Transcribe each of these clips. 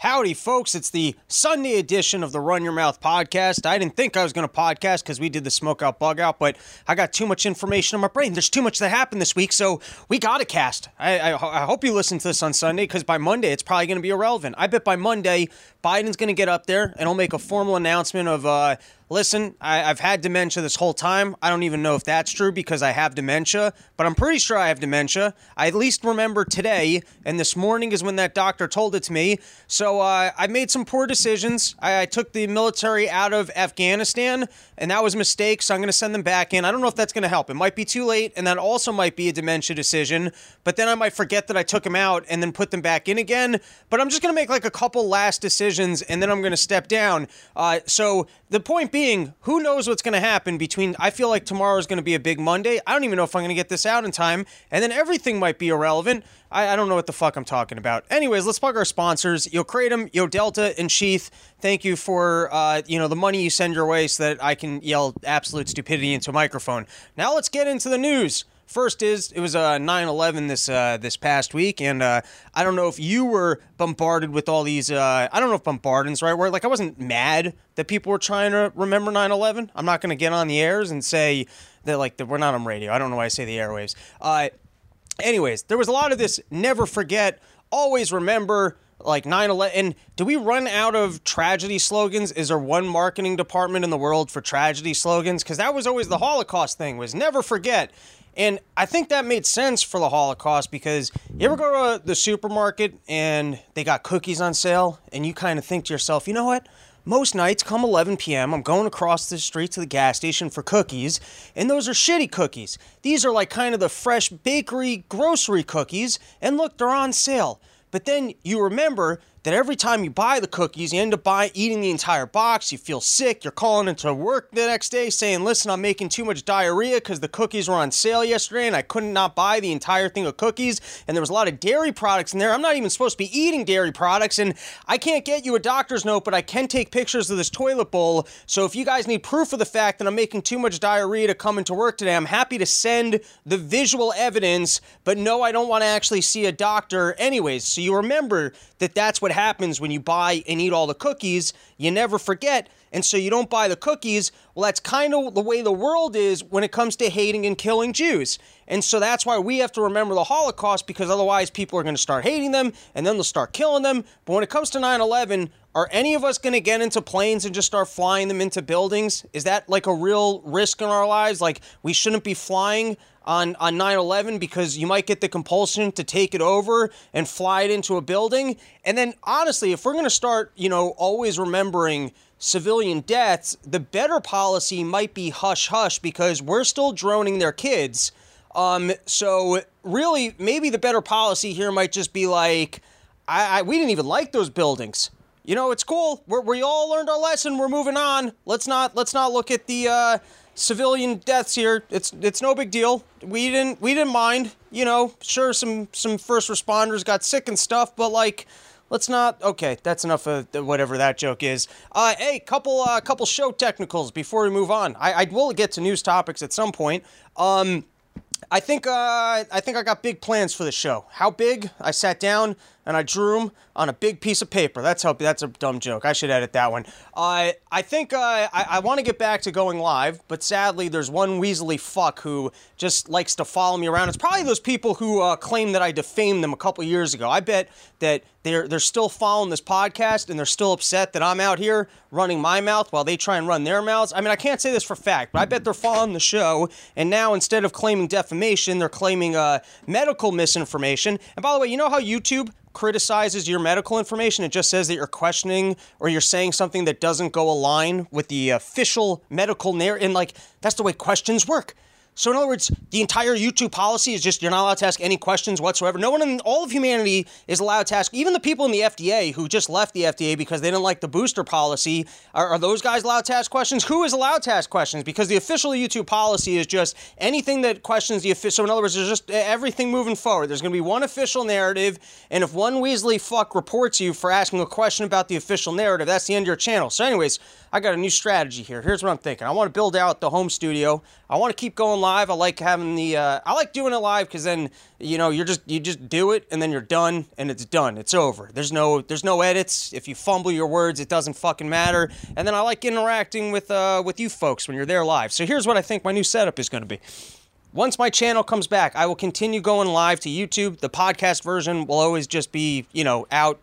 Howdy, folks. It's the Sunday edition of the Run Your Mouth podcast. I didn't think I was going to podcast because we did the smoke out bug out, but I got too much information in my brain. There's too much that happened this week, so we got to cast. I, I, I, hope you listen to this on Sunday because by Monday it's probably going to be irrelevant. I bet by Monday Biden's going to get up there and he'll make a formal announcement of, uh, listen, I, have had dementia this whole time. I don't even know if that's true because I have dementia, but I'm pretty sure I have dementia. I at least remember today, and this morning is when that doctor told it to me. So uh, I made some poor decisions. I, I, took the military out of Afghanistan, and that was a mistake, so I'm going to send them back in. I don't know if that's going to help. It might be too late, and that also might be a dementia decision, but then I might forget that I took them out and then put them back in again. But I'm just going to make like a couple last decisions, and then I'm going to step down. Uh, so the point being, being, who knows what's going to happen between. I feel like tomorrow is going to be a big Monday. I don't even know if I'm going to get this out in time, and then everything might be irrelevant. I, I don't know what the fuck I'm talking about. Anyways, let's plug our sponsors: Yo Kratom, Yo Delta, and Sheath. Thank you for uh, you know the money you send your way so that I can yell absolute stupidity into a microphone. Now let's get into the news. First is it was uh, 9/11 this uh, this past week, and uh, I don't know if you were bombarded with all these. Uh, I don't know if bombardment's right word. Like I wasn't mad that people were trying to remember 9/11. I'm not going to get on the airs and say that like that we're not on radio. I don't know why I say the airwaves. Uh, anyways, there was a lot of this. Never forget. Always remember like 9-11 and do we run out of tragedy slogans is there one marketing department in the world for tragedy slogans because that was always the holocaust thing was never forget and I think that made sense for the Holocaust because you ever go to the supermarket and they got cookies on sale, and you kind of think to yourself, you know what? Most nights, come 11 p.m., I'm going across the street to the gas station for cookies, and those are shitty cookies. These are like kind of the fresh bakery grocery cookies, and look, they're on sale. But then you remember that every time you buy the cookies, you end up buying, eating the entire box. You feel sick. You're calling into work the next day saying, "Listen, I'm making too much diarrhea because the cookies were on sale yesterday, and I couldn't not buy the entire thing of cookies. And there was a lot of dairy products in there. I'm not even supposed to be eating dairy products, and I can't get you a doctor's note, but I can take pictures of this toilet bowl. So if you guys need proof of the fact that I'm making too much diarrhea to come into work today, I'm happy to send the visual evidence. But no, I don't want to actually see a doctor, anyways. So you remember that that's what happens when you buy and eat all the cookies. You never forget. And so you don't buy the cookies. Well, that's kind of the way the world is when it comes to hating and killing Jews. And so that's why we have to remember the Holocaust because otherwise people are going to start hating them and then they'll start killing them. But when it comes to 9 11, are any of us going to get into planes and just start flying them into buildings? Is that like a real risk in our lives? Like we shouldn't be flying on on 9/11 because you might get the compulsion to take it over and fly it into a building. And then honestly, if we're going to start, you know, always remembering civilian deaths, the better policy might be hush hush because we're still droning their kids. Um, so really, maybe the better policy here might just be like, I, I we didn't even like those buildings. You know, it's cool. We're, we all learned our lesson. We're moving on. Let's not let's not look at the uh, civilian deaths here. It's it's no big deal. We didn't we didn't mind. You know, sure some some first responders got sick and stuff, but like let's not okay that's enough of whatever that joke is uh hey couple uh couple show technicals before we move on i i will get to news topics at some point um i think uh i think i got big plans for the show how big i sat down and I drew them on a big piece of paper. That's how, that's a dumb joke. I should edit that one. Uh, I think uh, I, I want to get back to going live, but sadly, there's one Weasley fuck who just likes to follow me around. It's probably those people who uh, claim that I defamed them a couple years ago. I bet that they're they're still following this podcast and they're still upset that I'm out here running my mouth while they try and run their mouths. I mean, I can't say this for fact, but I bet they're following the show. And now instead of claiming defamation, they're claiming uh, medical misinformation. And by the way, you know how YouTube criticizes your medical information. It just says that you're questioning or you're saying something that doesn't go align with the official medical narrative. And like, that's the way questions work. So in other words, the entire YouTube policy is just you're not allowed to ask any questions whatsoever. No one in all of humanity is allowed to ask. Even the people in the FDA who just left the FDA because they didn't like the booster policy, are, are those guys allowed to ask questions? Who is allowed to ask questions? Because the official YouTube policy is just anything that questions the official. So in other words, there's just everything moving forward. There's going to be one official narrative, and if one Weasley fuck reports you for asking a question about the official narrative, that's the end of your channel. So anyways, I got a new strategy here. Here's what I'm thinking. I want to build out the home studio. I want to keep going live live. I like having the. Uh, I like doing it live because then you know you're just you just do it and then you're done and it's done. It's over. There's no there's no edits. If you fumble your words, it doesn't fucking matter. And then I like interacting with uh, with you folks when you're there live. So here's what I think my new setup is going to be. Once my channel comes back, I will continue going live to YouTube. The podcast version will always just be, you know, out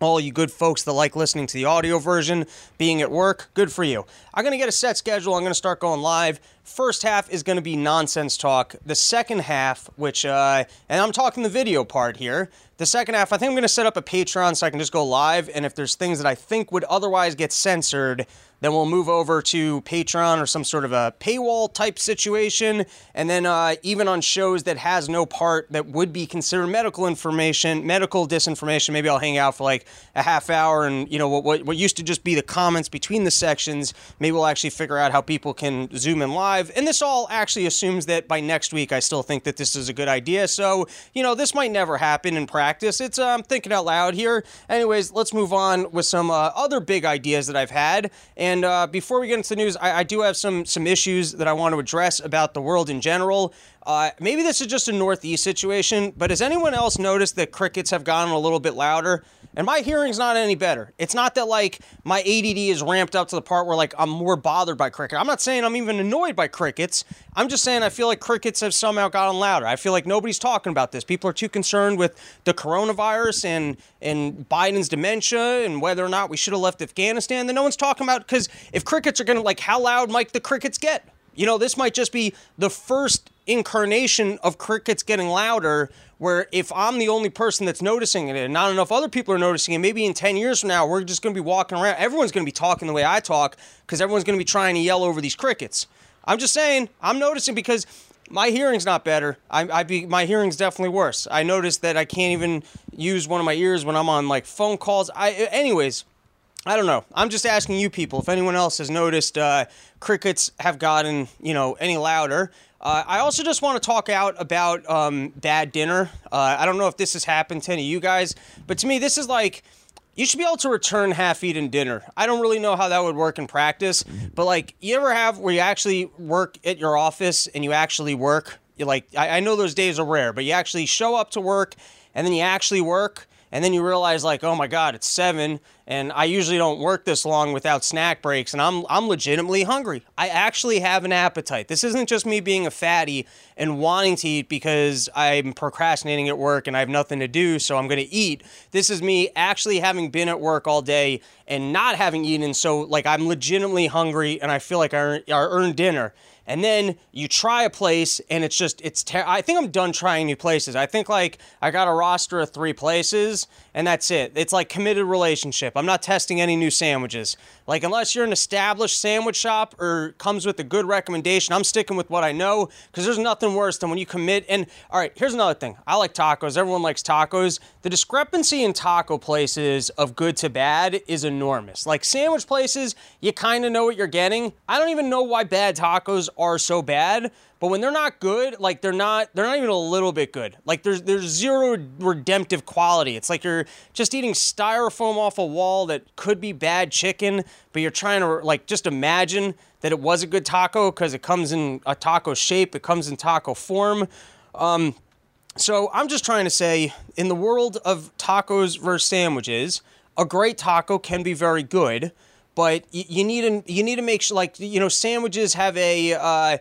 all you good folks that like listening to the audio version, being at work, good for you. I'm going to get a set schedule. I'm going to start going live. First half is going to be nonsense talk. The second half, which, uh, and I'm talking the video part here, the second half, I think I'm going to set up a Patreon so I can just go live. And if there's things that I think would otherwise get censored, then we'll move over to Patreon or some sort of a paywall type situation. And then uh, even on shows that has no part that would be considered medical information, medical disinformation, maybe I'll hang out for like a half hour and, you know, what, what, what used to just be the comments between the sections, maybe we'll actually figure out how people can zoom in live. And this all actually assumes that by next week, I still think that this is a good idea. So, you know, this might never happen in practice. It's, uh, I'm thinking out loud here. Anyways, let's move on with some uh, other big ideas that I've had. Uh, before we get into the news, I, I, do have some some issues that I want to address about the world in general. Uh, maybe this is just a Northeast situation, but has anyone else noticed that crickets have gotten a little bit louder? And my hearing's not any better. It's not that like my ADD is ramped up to the part where like I'm more bothered by cricket. I'm not saying I'm even annoyed by crickets. I'm just saying I feel like crickets have somehow gotten louder. I feel like nobody's talking about this. People are too concerned with the coronavirus and and Biden's dementia and whether or not we should have left Afghanistan. That no one's talking about because if crickets are gonna like how loud might the crickets get? You know, this might just be the first incarnation of crickets getting louder where if I'm the only person that's noticing it and not enough other people are noticing it, maybe in 10 years from now, we're just going to be walking around. Everyone's going to be talking the way I talk because everyone's going to be trying to yell over these crickets. I'm just saying, I'm noticing because my hearing's not better. I, I be my hearing's definitely worse. I noticed that I can't even use one of my ears when I'm on like phone calls. I, anyways, I don't know. I'm just asking you people if anyone else has noticed uh, crickets have gotten you know any louder. Uh, I also just want to talk out about um, bad dinner. Uh, I don't know if this has happened to any of you guys, but to me, this is like you should be able to return half-eaten dinner. I don't really know how that would work in practice, but like you ever have where you actually work at your office and you actually work. You like I, I know those days are rare, but you actually show up to work and then you actually work and then you realize like oh my god it's seven and i usually don't work this long without snack breaks and i'm i'm legitimately hungry. I actually have an appetite. This isn't just me being a fatty and wanting to eat because i'm procrastinating at work and i have nothing to do so i'm going to eat. This is me actually having been at work all day and not having eaten so like i'm legitimately hungry and i feel like i, I earned dinner and then you try a place and it's just it's ter- I think I'm done trying new places. I think like I got a roster of 3 places and that's it. It's like committed relationship. I'm not testing any new sandwiches. Like unless you're an established sandwich shop or comes with a good recommendation, I'm sticking with what I know cuz there's nothing worse than when you commit and all right, here's another thing. I like tacos. Everyone likes tacos. The discrepancy in taco places of good to bad is enormous. Like sandwich places, you kind of know what you're getting. I don't even know why bad tacos are so bad. But when they're not good, like they're not they're not even a little bit good. Like there's there's zero redemptive quality. It's like you're just eating styrofoam off a wall that could be bad chicken, but you're trying to like just imagine that it was a good taco because it comes in a taco shape, it comes in taco form. Um, so I'm just trying to say, in the world of tacos versus sandwiches, a great taco can be very good but you, need to you need to make sure like you know sandwiches have a uh,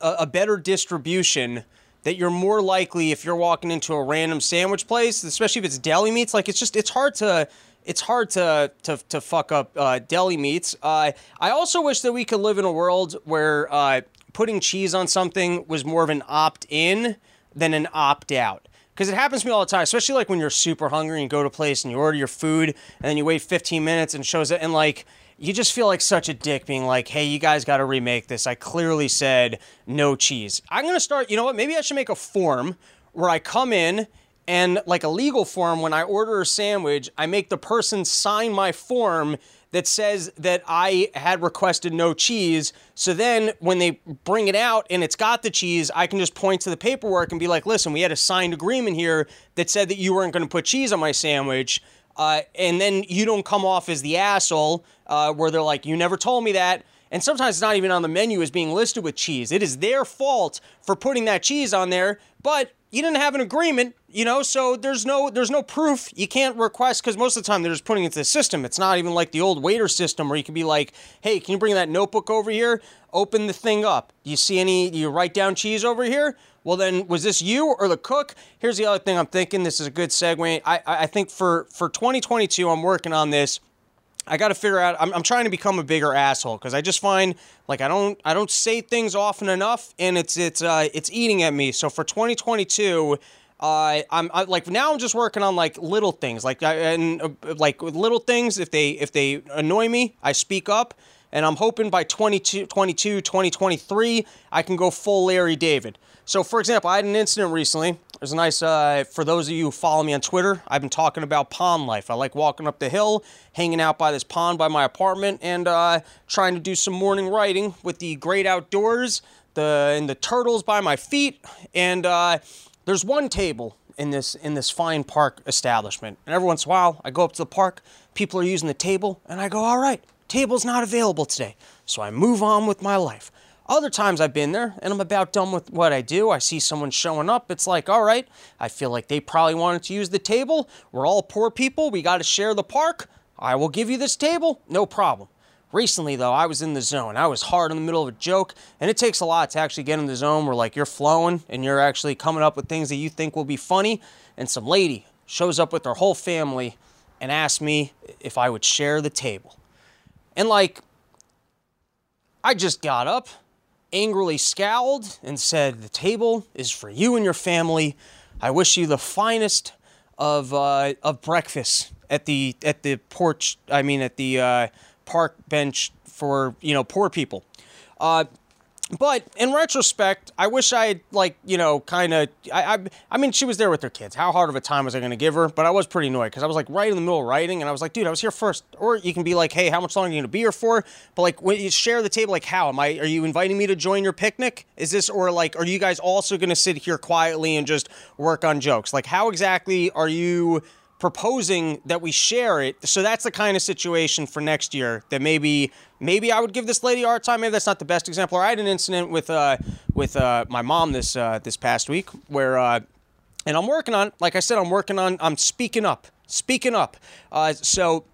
a better distribution that you're more likely if you're walking into a random sandwich place, especially if it's deli meats. Like it's just it's hard to it's hard to to, to fuck up uh, deli meats. Uh, I also wish that we could live in a world where uh, putting cheese on something was more of an opt in than an opt out because it happens to me all the time, especially like when you're super hungry and you go to a place and you order your food and then you wait 15 minutes and shows it and like you just feel like such a dick being like, hey, you guys got to remake this. I clearly said no cheese. I'm going to start, you know what? Maybe I should make a form where I come in and, like a legal form, when I order a sandwich, I make the person sign my form that says that I had requested no cheese. So then when they bring it out and it's got the cheese, I can just point to the paperwork and be like, listen, we had a signed agreement here that said that you weren't going to put cheese on my sandwich. Uh, and then you don't come off as the asshole uh, where they're like, you never told me that. And sometimes it's not even on the menu as being listed with cheese. It is their fault for putting that cheese on there, but you didn't have an agreement, you know, so there's no there's no proof. You can't request because most of the time they're just putting it into the system. It's not even like the old waiter system where you can be like, hey, can you bring that notebook over here? Open the thing up. You see any? You write down cheese over here? Well, then was this you or the cook? Here's the other thing I'm thinking. This is a good segue. I I think for for 2022, I'm working on this. I got to figure out. I'm, I'm trying to become a bigger asshole because I just find like I don't I don't say things often enough, and it's it's uh, it's eating at me. So for 2022. I'm I, like now. I'm just working on like little things, like and uh, like little things. If they if they annoy me, I speak up, and I'm hoping by 22, 22 2023, I can go full Larry David. So, for example, I had an incident recently. There's a nice, uh, for those of you who follow me on Twitter, I've been talking about pond life. I like walking up the hill, hanging out by this pond by my apartment, and uh, trying to do some morning writing with the great outdoors, the and the turtles by my feet. And uh, there's one table in this in this fine park establishment, and every once in a while, I go up to the park. People are using the table, and I go, "All right, table's not available today," so I move on with my life. Other times I've been there and I'm about done with what I do. I see someone showing up. It's like, all right, I feel like they probably wanted to use the table. We're all poor people. We got to share the park. I will give you this table. No problem. Recently, though, I was in the zone. I was hard in the middle of a joke, and it takes a lot to actually get in the zone where, like, you're flowing and you're actually coming up with things that you think will be funny. And some lady shows up with her whole family and asks me if I would share the table. And, like, I just got up angrily scowled and said, The table is for you and your family. I wish you the finest of, uh, of breakfast at the, at the porch, I mean, at the uh, park bench for, you know, poor people. Uh, but in retrospect, I wish I had like you know kind of I, I I mean she was there with her kids. How hard of a time was I going to give her? But I was pretty annoyed because I was like right in the middle of writing, and I was like, dude, I was here first. Or you can be like, hey, how much longer are you going to be here for? But like when you share the table, like how am I? Are you inviting me to join your picnic? Is this or like are you guys also going to sit here quietly and just work on jokes? Like how exactly are you? Proposing that we share it. So that's the kind of situation for next year that maybe maybe I would give this lady hard time. Maybe that's not the best example. Or I had an incident with uh, with uh, my mom this uh, this past week where. Uh, and I'm working on, like I said, I'm working on, I'm speaking up, speaking up. Uh, so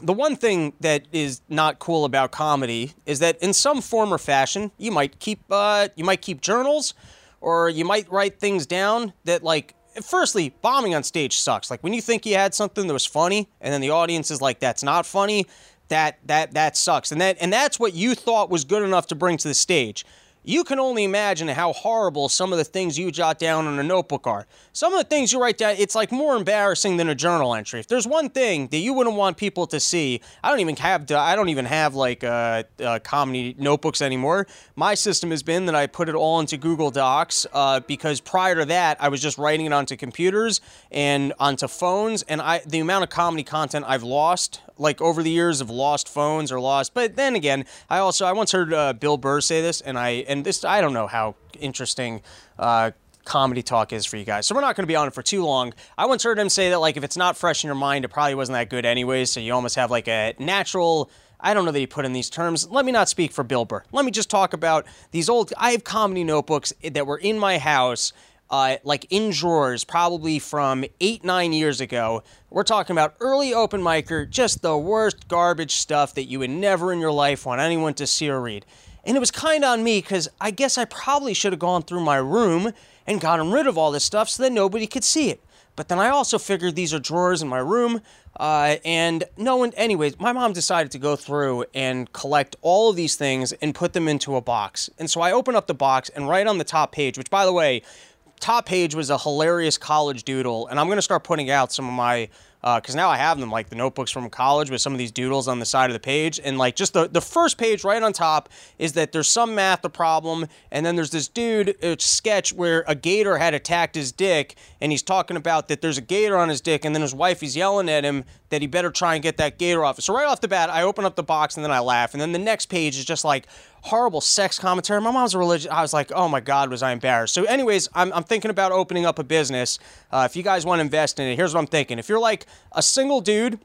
the one thing that is not cool about comedy is that in some form or fashion, you might keep uh, you might keep journals, or you might write things down that like firstly, bombing on stage sucks. Like when you think you had something that was funny, and then the audience is like, "That's not funny." That that that sucks. And that and that's what you thought was good enough to bring to the stage you can only imagine how horrible some of the things you jot down on a notebook are. Some of the things you write down, it's like more embarrassing than a journal entry. If there's one thing that you wouldn't want people to see, I don't even have I don't even have like uh, uh, comedy notebooks anymore. My system has been that I put it all into Google Docs uh, because prior to that I was just writing it onto computers and onto phones, and I the amount of comedy content I've lost like over the years of lost phones or lost. But then again, I also I once heard uh, Bill Burr say this, and I and this I don't know how interesting. Uh, comedy talk is for you guys. So we're not going to be on it for too long. I once heard him say that like if it's not fresh in your mind, it probably wasn't that good anyways. So you almost have like a natural. I don't know that he put in these terms. Let me not speak for Bill Burr. Let me just talk about these old. I have comedy notebooks that were in my house uh, like in drawers, probably from eight, nine years ago. We're talking about early open micer, just the worst garbage stuff that you would never in your life want anyone to see or read. And it was kind on me because I guess I probably should have gone through my room and gotten rid of all this stuff so that nobody could see it. But then I also figured these are drawers in my room, uh, and no one, anyways, my mom decided to go through and collect all of these things and put them into a box. And so I open up the box, and right on the top page, which by the way, top page was a hilarious college doodle, and I'm going to start putting out some of my because uh, now I have them like the notebooks from college with some of these doodles on the side of the page, and like just the the first page right on top is that there's some math a problem, and then there's this dude uh, sketch where a gator had attacked his dick, and he's talking about that there's a gator on his dick, and then his wife is yelling at him that he better try and get that gator off. So right off the bat, I open up the box and then I laugh, and then the next page is just like horrible sex commentary. My mom's a religious. I was like, oh my god, was I embarrassed? So, anyways, I'm, I'm thinking about opening up a business. Uh, if you guys want to invest in it, here's what I'm thinking. If you're like a single dude,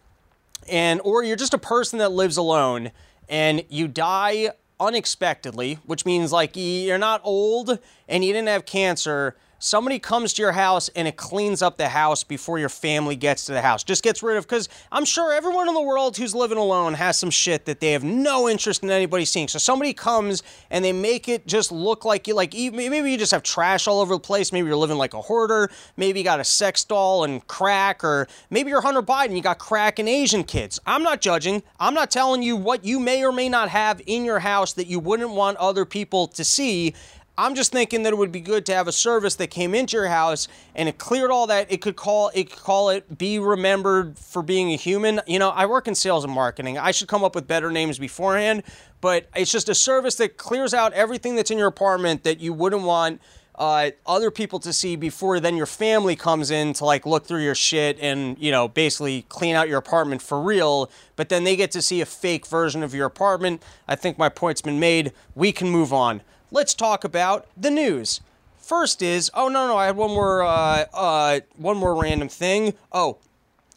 and or you're just a person that lives alone, and you die unexpectedly, which means like you're not old and you didn't have cancer, somebody comes to your house and it cleans up the house before your family gets to the house. Just gets rid of because I'm sure everyone in the world who's living alone has some shit that they have no interest in anybody seeing. So somebody comes and they make it just look like you like maybe you just have trash all over the place. Maybe you're living like a hoarder. Maybe you got a sex doll and crack, or maybe you're Hunter Biden. You got crack and Asian kids. I'm not judging. I'm not telling you what you may or may not have in your house that you wouldn't want other people to see. I'm just thinking that it would be good to have a service that came into your house and it cleared all that. It could call it could call it be remembered for being a human. You know, I work in sales and marketing. I should come up with better names beforehand, but it's just a service that clears out everything that's in your apartment that you wouldn't want uh, other people to see before then your family comes in to like look through your shit and you know basically clean out your apartment for real but then they get to see a fake version of your apartment i think my point's been made we can move on let's talk about the news. First is, oh no no, I had one more uh, uh, one more random thing. Oh,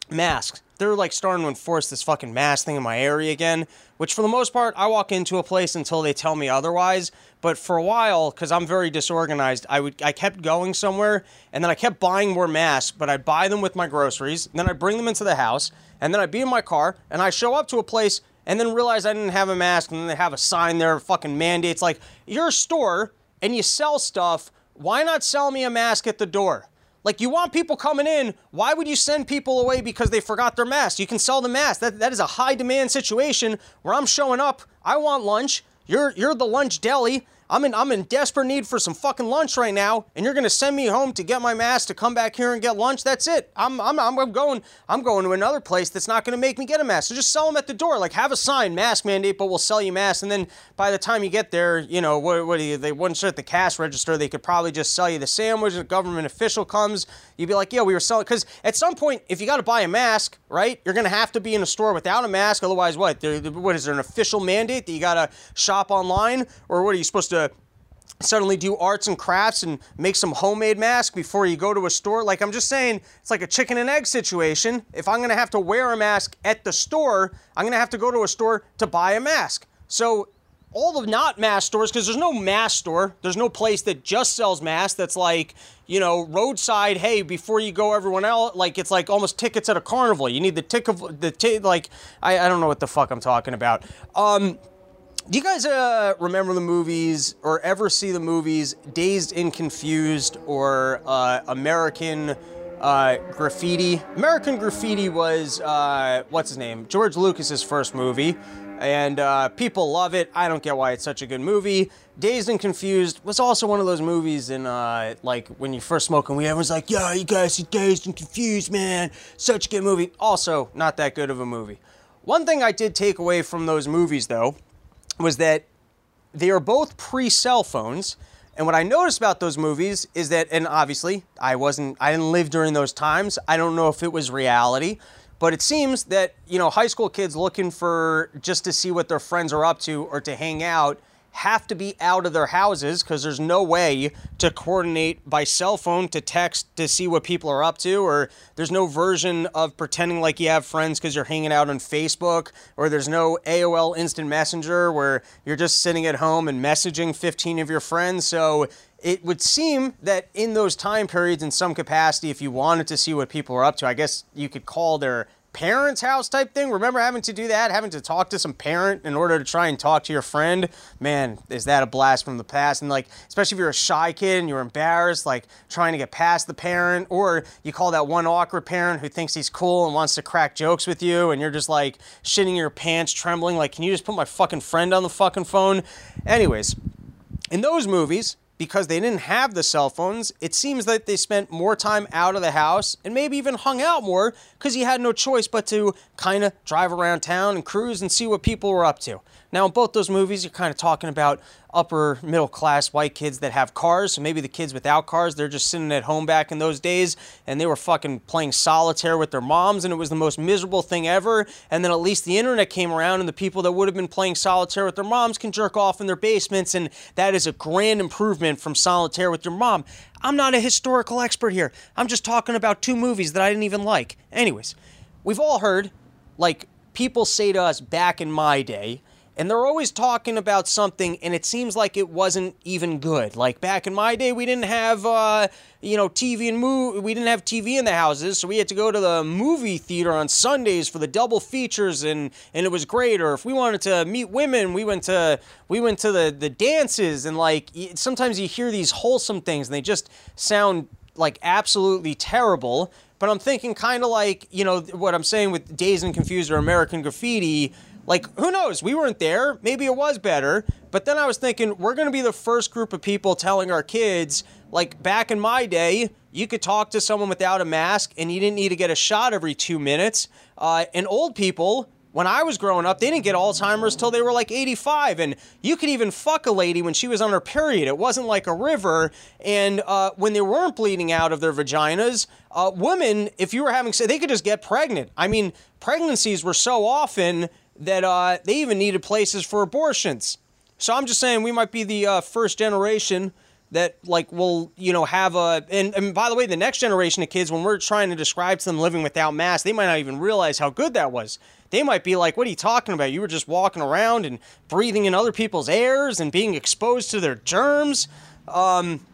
masks. They're like starting to enforce this fucking mask thing in my area again, which for the most part, I walk into a place until they tell me otherwise. But for a while, because I'm very disorganized, I would I kept going somewhere and then I kept buying more masks, but I'd buy them with my groceries, then I'd bring them into the house, and then I'd be in my car and I show up to a place and then realize I didn't have a mask, and then they have a sign there, fucking mandates. Like, you're a store and you sell stuff. Why not sell me a mask at the door? Like, you want people coming in. Why would you send people away because they forgot their mask? You can sell the mask. That, that is a high demand situation where I'm showing up. I want lunch. You're, you're the lunch deli. I'm in I'm in desperate need for some fucking lunch right now, and you're gonna send me home to get my mask to come back here and get lunch. That's it. I'm I'm I'm going I'm going to another place that's not gonna make me get a mask. So just sell them at the door. Like have a sign, mask mandate, but we'll sell you masks. And then by the time you get there, you know what what do you, they wouldn't the cash register. They could probably just sell you the sandwich. A government official comes, you'd be like, yeah, we were selling. Because at some point, if you got to buy a mask, right, you're gonna have to be in a store without a mask. Otherwise, what? There, what is there an official mandate that you gotta shop online, or what are you supposed to? Suddenly do arts and crafts and make some homemade mask before you go to a store. Like I'm just saying, it's like a chicken and egg situation. If I'm gonna have to wear a mask at the store, I'm gonna have to go to a store to buy a mask. So all the not mask stores, because there's no mask store, there's no place that just sells masks that's like, you know, roadside, hey, before you go everyone else, like it's like almost tickets at a carnival. You need the ticket, the t- like, I, I don't know what the fuck I'm talking about. Um, do you guys uh, remember the movies or ever see the movies Dazed and Confused or uh, American uh, Graffiti? American Graffiti was, uh, what's his name? George Lucas's first movie. And uh, people love it. I don't get why it's such a good movie. Dazed and Confused was also one of those movies in, uh, like, when you first smoke and weed, everyone's like, yeah, you guys are Dazed and Confused, man. Such a good movie. Also, not that good of a movie. One thing I did take away from those movies, though, was that they are both pre cell phones. And what I noticed about those movies is that, and obviously, I wasn't, I didn't live during those times. I don't know if it was reality, but it seems that, you know, high school kids looking for just to see what their friends are up to or to hang out have to be out of their houses because there's no way to coordinate by cell phone to text to see what people are up to, or there's no version of pretending like you have friends because you're hanging out on Facebook, or there's no AOL Instant Messenger where you're just sitting at home and messaging 15 of your friends. So it would seem that in those time periods, in some capacity, if you wanted to see what people are up to, I guess you could call their parents' house type thing. Remember having to do that, having to talk to some parent in order to try and talk to your friend? Man, is that a blast from the past? And like, especially if you're a shy kid and you're embarrassed, like trying to get past the parent, or you call that one awkward parent who thinks he's cool and wants to crack jokes with you, and you're just like shitting your pants, trembling, like, can you just put my fucking friend on the fucking phone? Anyways, in those movies, because they didn't have the cell phones, it seems that they spent more time out of the house and maybe even hung out more because you had no choice but to kind of drive around town and cruise and see what people were up to. Now, in both those movies, you're kind of talking about upper middle class white kids that have cars. So maybe the kids without cars, they're just sitting at home back in those days and they were fucking playing solitaire with their moms and it was the most miserable thing ever. And then at least the internet came around and the people that would have been playing solitaire with their moms can jerk off in their basements. And that is a grand improvement from solitaire with your mom. I'm not a historical expert here. I'm just talking about two movies that I didn't even like. Anyways, we've all heard, like, people say to us back in my day, and they're always talking about something and it seems like it wasn't even good. Like back in my day we didn't have uh, you know tv and movie we didn't have tv in the houses so we had to go to the movie theater on sundays for the double features and and it was great. Or if we wanted to meet women we went to we went to the the dances and like sometimes you hear these wholesome things and they just sound like absolutely terrible. But i'm thinking kind of like you know what i'm saying with dazed and confused or american graffiti like, who knows? We weren't there. Maybe it was better. But then I was thinking, we're going to be the first group of people telling our kids, like, back in my day, you could talk to someone without a mask and you didn't need to get a shot every two minutes. Uh, and old people, when I was growing up, they didn't get Alzheimer's till they were like 85. And you could even fuck a lady when she was on her period. It wasn't like a river. And uh, when they weren't bleeding out of their vaginas, uh, women, if you were having sex, they could just get pregnant. I mean, pregnancies were so often that uh, they even needed places for abortions. So I'm just saying we might be the uh, first generation that like will you know have a and, and by the way the next generation of kids when we're trying to describe to them living without masks they might not even realize how good that was. They might be like what are you talking about? You were just walking around and breathing in other people's airs and being exposed to their germs. Um,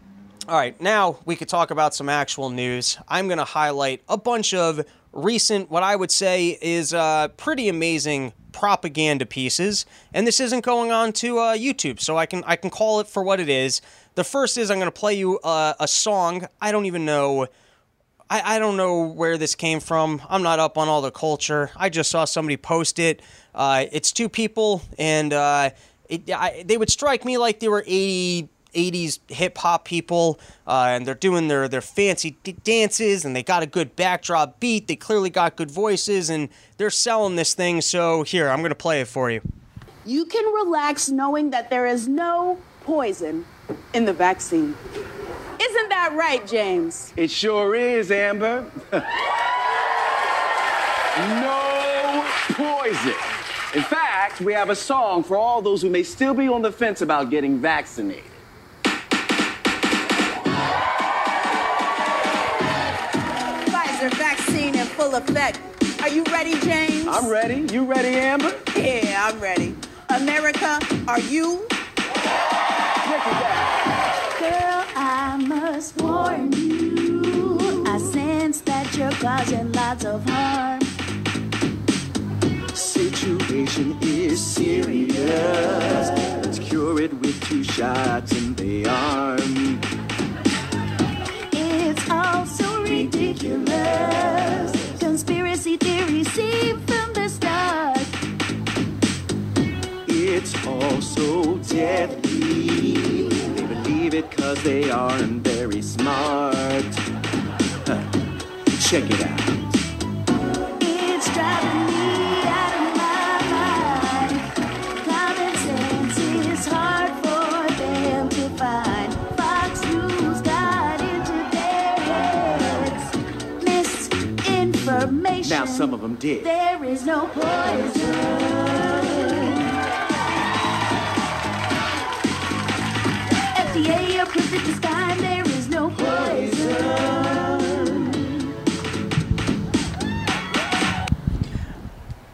all right now we could talk about some actual news. I'm going to highlight a bunch of recent what i would say is uh, pretty amazing propaganda pieces, and this isn't going on to uh, YouTube, so I can I can call it for what it is. The first is I'm going to play you uh, a song. I don't even know. I, I don't know where this came from. I'm not up on all the culture. I just saw somebody post it. Uh, it's two people, and uh, it, I, they would strike me like they were 80 80s hip hop people, uh, and they're doing their their fancy d- dances, and they got a good backdrop beat. They clearly got good voices, and they're selling this thing. So here, I'm gonna play it for you. You can relax knowing that there is no poison in the vaccine. Isn't that right, James? It sure is, Amber. no poison. In fact, we have a song for all those who may still be on the fence about getting vaccinated. Full effect. Are you ready, James? I'm ready. You ready, Amber? Yeah, I'm ready. America, are you? Girl, I must warn you. I sense that you're causing lots of harm. Situation is serious. Let's cure it with two shots in the arm. So deadly. They believe it cause they aren't very smart. Huh. Check it out. It's driving me out of my mind. Common sense is hard for them to find. Fox News got into their heads. Misinformation. Now some of them did. There is no poison.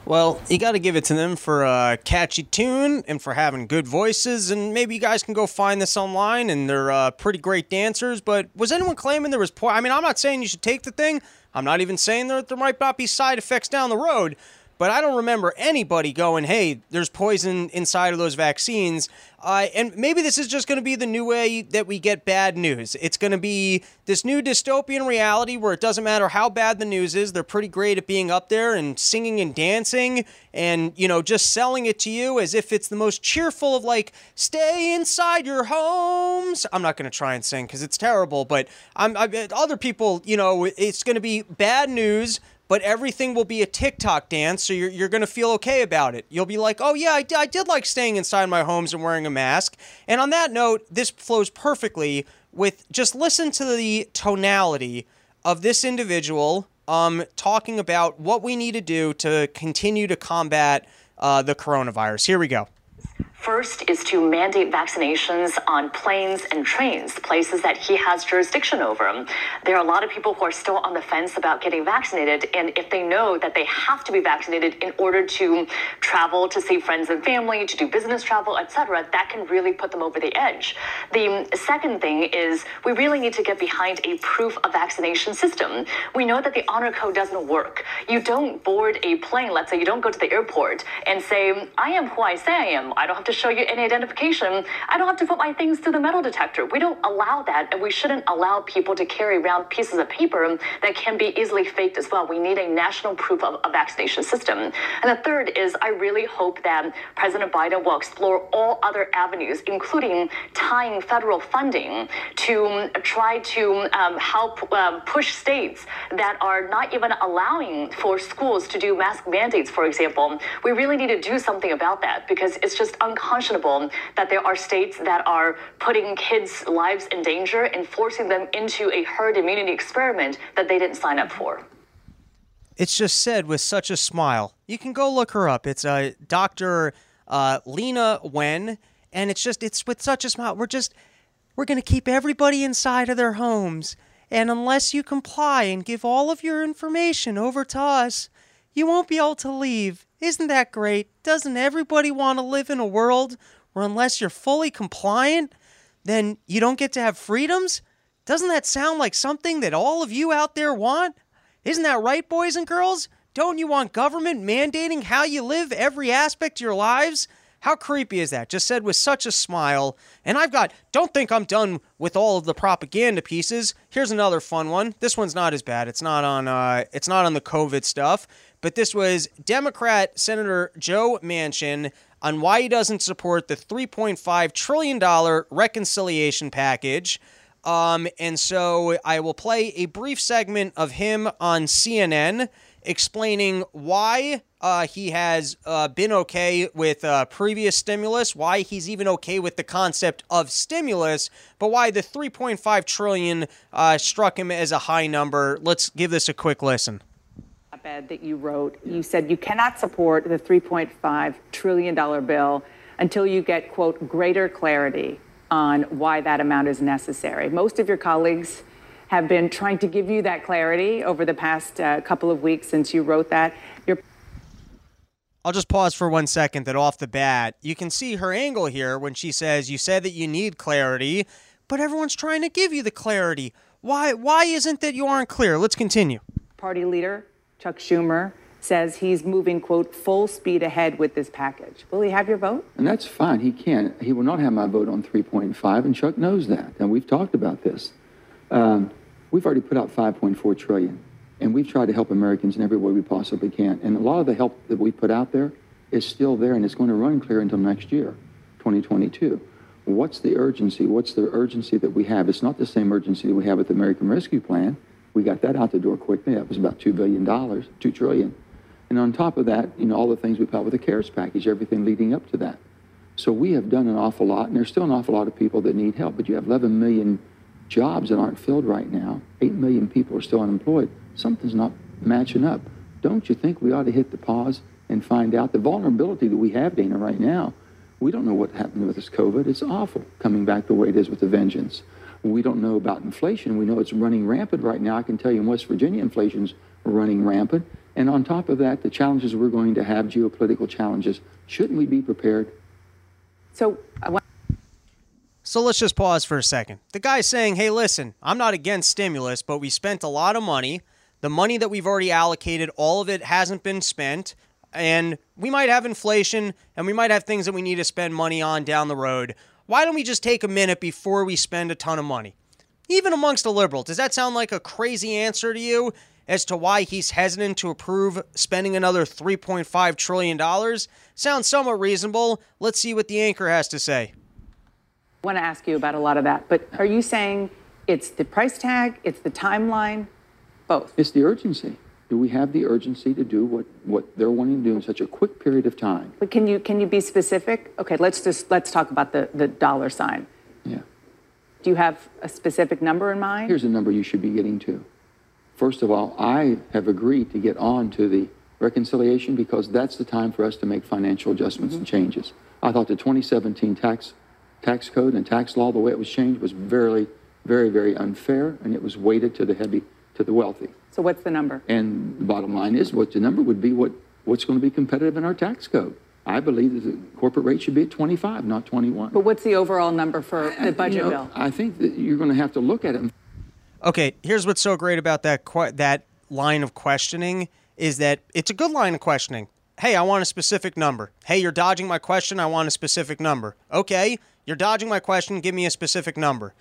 Well, you got to give it to them for a catchy tune and for having good voices. And maybe you guys can go find this online, and they're uh, pretty great dancers. But was anyone claiming there was po- I mean, I'm not saying you should take the thing. I'm not even saying that there might not be side effects down the road. But I don't remember anybody going, "Hey, there's poison inside of those vaccines." Uh, and maybe this is just going to be the new way that we get bad news. It's going to be this new dystopian reality where it doesn't matter how bad the news is; they're pretty great at being up there and singing and dancing, and you know, just selling it to you as if it's the most cheerful of like, "Stay inside your homes." I'm not going to try and sing because it's terrible, but I'm I, other people. You know, it's going to be bad news but everything will be a TikTok dance, so you're, you're going to feel okay about it. You'll be like, oh, yeah, I, I did like staying inside my homes and wearing a mask. And on that note, this flows perfectly with just listen to the tonality of this individual um, talking about what we need to do to continue to combat uh, the coronavirus. Here we go. First is to mandate vaccinations on planes and trains, places that he has jurisdiction over. There are a lot of people who are still on the fence about getting vaccinated, and if they know that they have to be vaccinated in order to travel to see friends and family, to do business travel, etc., that can really put them over the edge. The second thing is we really need to get behind a proof of vaccination system. We know that the honor code doesn't work. You don't board a plane, let's say you don't go to the airport and say, I am who I say I am. I don't have to show you any identification. I don't have to put my things through the metal detector. We don't allow that, and we shouldn't allow people to carry around pieces of paper that can be easily faked as well. We need a national proof of a vaccination system. And the third is I really hope that President Biden will explore all other avenues, including tying federal funding to try to um, help um, push states that are not even allowing for schools to do mask mandates, for example. We really need to do something about that because it's just unconscionable that there are states that are putting kids' lives in danger and forcing them into a herd immunity experiment that they didn't sign up for. It's just said with such a smile. You can go look her up. It's uh, Dr. Uh, Leana Wen, and it's just it's with such a smile. We're just we're gonna keep everybody inside of their homes, and unless you comply and give all of your information over to us, you won't be able to leave. Isn't that great? Doesn't everybody want to live in a world where unless you're fully compliant, then you don't get to have freedoms? Doesn't that sound like something that all of you out there want? Isn't that right, boys and girls? Don't you want government mandating how you live every aspect of your lives? How creepy is that? Just said with such a smile. And I've got, don't think I'm done with all of the propaganda pieces. Here's another fun one. This one's not as bad. It's not on, uh, it's not on the COVID stuff, but this was Democrat Senator Joe Manchin on why he doesn't support the $3.5 trillion reconciliation package. Um, and so I will play a brief segment of him on CNN explaining why uh, he has uh, been okay with uh, previous stimulus, why he's even okay with the concept of stimulus, but why the 3.5 trillion uh, struck him as a high number. Let's give this a quick listen. op-ed that you wrote, you said you cannot support the $3.5 trillion bill until you get, quote, greater clarity on why that amount is necessary. Most of your colleagues have been trying to give you that clarity over the past uh, couple of weeks since you wrote that. Your I'll just pause for one second that off the bat, you can see her angle here when she says, You said that you need clarity, but everyone's trying to give you the clarity. Why why isn't that you aren't clear? Let's continue. party leader, Chuck Schumer, says he's moving, quote, full speed ahead with this package. Will he have your vote? And that's fine. He can't. He will not have my vote on 3.5, and Chuck knows that. And we've talked about this. Um, we've already put out 5.4 trillion, and we've tried to help Americans in every way we possibly can. And a lot of the help that we put out there is still there, and it's going to run clear until next year, 2022. What's the urgency? What's the urgency that we have? It's not the same urgency that we have with the American Rescue Plan. We got that out the door quickly. That was about $2 billion, 2 trillion. And on top of that, you know, all the things we put out with the CARES package, everything leading up to that. So we have done an awful lot, and there's still an awful lot of people that need help. But you have 11 million jobs that aren't filled right now. 8 million people are still unemployed. Something's not matching up. Don't you think we ought to hit the pause and find out the vulnerability that we have, Dana, right now? We don't know what happened with this COVID. It's awful coming back the way it is with the vengeance. We don't know about inflation. We know it's running rampant right now. I can tell you in West Virginia, inflation's running rampant. And on top of that, the challenges we're going to have, geopolitical challenges, shouldn't we be prepared? So I So let's just pause for a second. The guy's saying, hey, listen, I'm not against stimulus, but we spent a lot of money. The money that we've already allocated, all of it hasn't been spent. And we might have inflation and we might have things that we need to spend money on down the road. Why don't we just take a minute before we spend a ton of money? Even amongst the liberal, does that sound like a crazy answer to you as to why he's hesitant to approve spending another $3.5 trillion? Sounds somewhat reasonable. Let's see what the anchor has to say. Want to ask you about a lot of that. But are you saying it's the price tag, it's the timeline, both? It's the urgency. Do we have the urgency to do what, what they're wanting to do in such a quick period of time? But can you can you be specific? Okay, let's just let's talk about the the dollar sign. Yeah. Do you have a specific number in mind? Here's a number you should be getting to. First of all, I have agreed to get on to the reconciliation because that's the time for us to make financial adjustments and mm-hmm. changes. I thought the 2017 tax tax code and tax law, the way it was changed, was very, very, very unfair, and it was weighted to the heavy, to the wealthy. So what's the number? And the bottom line is, what the number would be, what what's going to be competitive in our tax code. I believe that the corporate rate should be at 25, not 21. But what's the overall number for the budget You know, bill? I think that you're going to have to look at it Okay, here's what's so great about that que- that line of questioning is that it's a good line of questioning. Hey, I want a specific number. Hey, you're dodging my question. I want a specific number. Okay, you're dodging my question. Give me a specific number.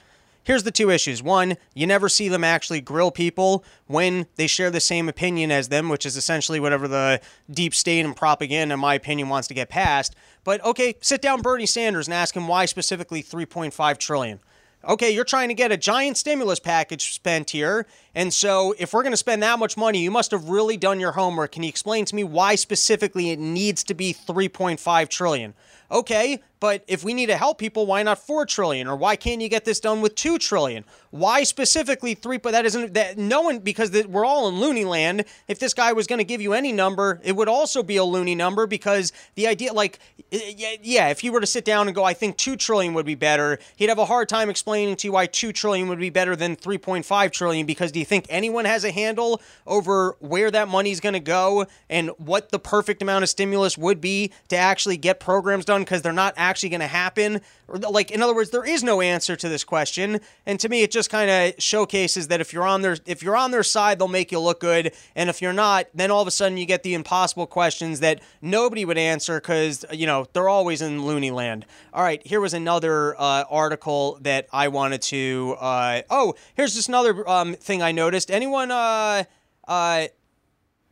Here's the two issues. One, you never see them actually grill people when they share the same opinion as them, which is essentially whatever the deep state and propaganda, in my opinion, wants to get passed. But okay, sit down Bernie Sanders and ask him why specifically 3.5 trillion. Okay, you're trying to get a giant stimulus package spent here. And so, if we're going to spend that much money, you must have really done your homework. Can you explain to me why specifically it needs to be 3.5 trillion? Okay, but if we need to help people, why not 4 trillion? Or why can't you get this done with 2 trillion? Why specifically 3 but that isn't that no one because the, we're all in loony land. If this guy was going to give you any number, it would also be a loony number because the idea like yeah, if you were to sit down and go I think 2 trillion would be better, he'd have a hard time explaining to you why 2 trillion would be better than 3.5 trillion because you think anyone has a handle over where that money's going to go and what the perfect amount of stimulus would be to actually get programs done because they're not actually going to happen like in other words there is no answer to this question. And to me it just kind of showcases that if you're on their if you're on their side they'll make you look good. And if you're not then all of a sudden you get the impossible questions that nobody would answer because you know they're always in loony land. All right here was another uh, article that i wanted to uh, oh here's just another um, thing i noticed. Anyone uh, uh,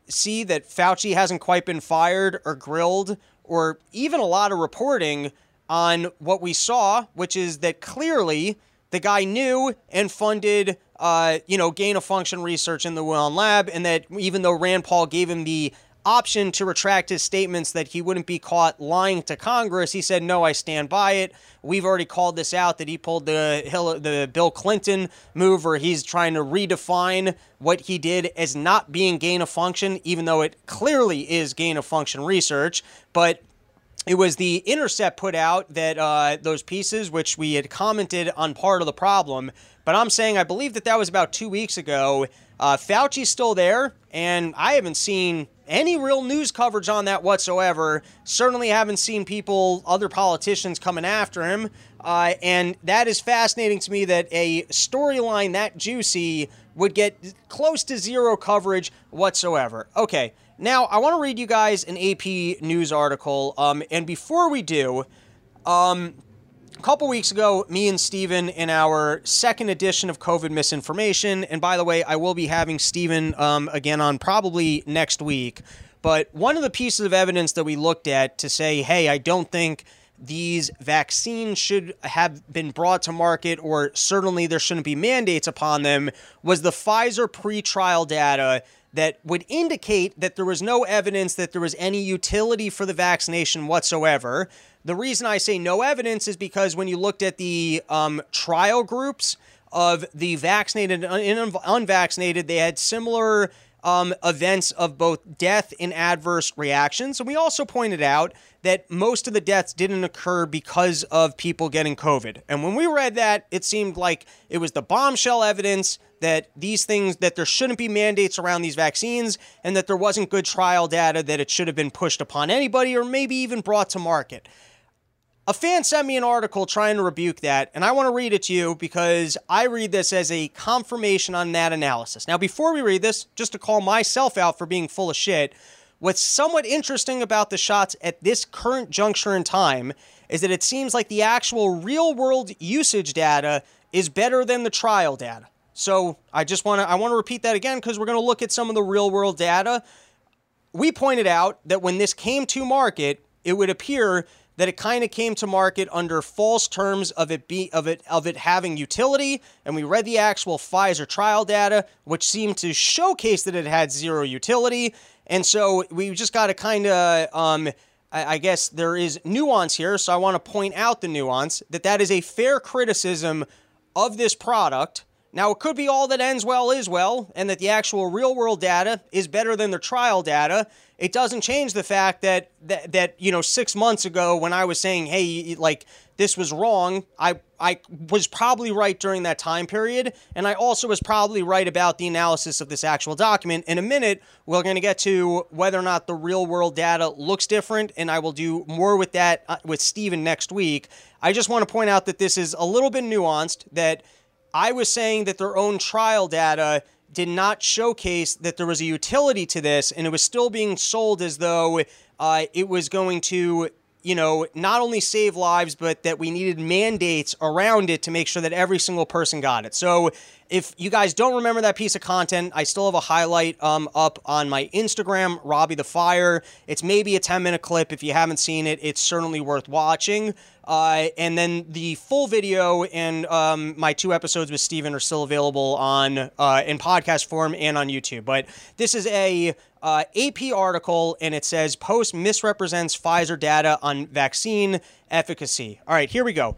see that Fauci hasn't quite been fired or grilled or even a lot of reporting on what we saw, which is that clearly the guy knew and funded, uh, you know, gain of function research in the Wuhan lab, and that even though Rand Paul gave him the option to retract his statements that he wouldn't be caught lying to Congress, he said, "No, I stand by it." We've already called this out that he pulled the Hill- the Bill Clinton move, where he's trying to redefine what he did as not being gain of function, even though it clearly is gain of function research, but it was the intercept put out that uh, those pieces which we had commented on part of the problem. But i'm saying i believe that that was about two weeks ago. Uh, fauci's still there and i haven't seen any real news coverage on that whatsoever. Certainly haven't seen people other politicians coming after him. Uh, and that is fascinating to me that a storyline that juicy would get close to zero coverage whatsoever. Okay now, I want to read you guys an AP news article. Um, and before we do, um, a couple weeks ago, me and Steven in our second edition of COVID misinformation, and by the way, I will be having Steven um, again on probably next week. But one of the pieces of evidence that we looked at to say, hey, I don't think these vaccines should have been brought to market, or certainly there shouldn't be mandates upon them, was the Pfizer pre-trial data that would indicate that there was no evidence that there was any utility for the vaccination whatsoever. The reason I say no evidence is because when you looked at the um, trial groups of the vaccinated and un- unvaccinated, they had similar um, events of both death and adverse reactions. And we also pointed out that most of the deaths didn't occur because of people getting COVID. And when we read that, it seemed like it was the bombshell evidence that these things, that there shouldn't be mandates around these vaccines and that there wasn't good trial data that it should have been pushed upon anybody or maybe even brought to market. A fan sent me an article trying to rebuke that, and I want to read it to you because I read this as a confirmation on that analysis. Now, before we read this, just to call myself out for being full of shit, what's somewhat interesting about the shots at this current juncture in time is that it seems like the actual real world usage data is better than the trial data. So I just want to I want to repeat that again because we're going to look at some of the real world data we pointed out that when this came to market, it would appear that it kind of came to market under false terms of it be of it of it having utility, and we read the actual Pfizer trial data, which seemed to showcase that it had zero utility, and so we just got to kind of um. I I guess there is nuance here, so I want to point out the nuance that that is a fair criticism of this product. Now, it could be all that ends well is well, and that the actual real world data is better than the trial data. It doesn't change the fact that, that, that you know, six months ago when I was saying, hey, like, this was wrong, I, I was probably right during that time period, and I also was probably right about the analysis of this actual document. In a minute, we're going to get to whether or not the real world data looks different, and I will do more with that uh, with Steven next week. I just want to point out that this is a little bit nuanced, that I was saying that their own trial data did not showcase that there was a utility to this, and it was still being sold as though uh, it was going to, you know, not only save lives, but that we needed mandates around it to make sure that every single person got it. So if you guys don't remember that piece of content, I still have a highlight um, up on my Instagram, Robbie the Fire. It's maybe a 10 minute clip. If you haven't seen it, it's certainly worth watching. Uh, and then the full video and um, my two episodes with Steven are still available on uh, in podcast form and on YouTube. But this is a uh, AP article, and it says Post misrepresents Pfizer data on vaccine efficacy. All right, here we go.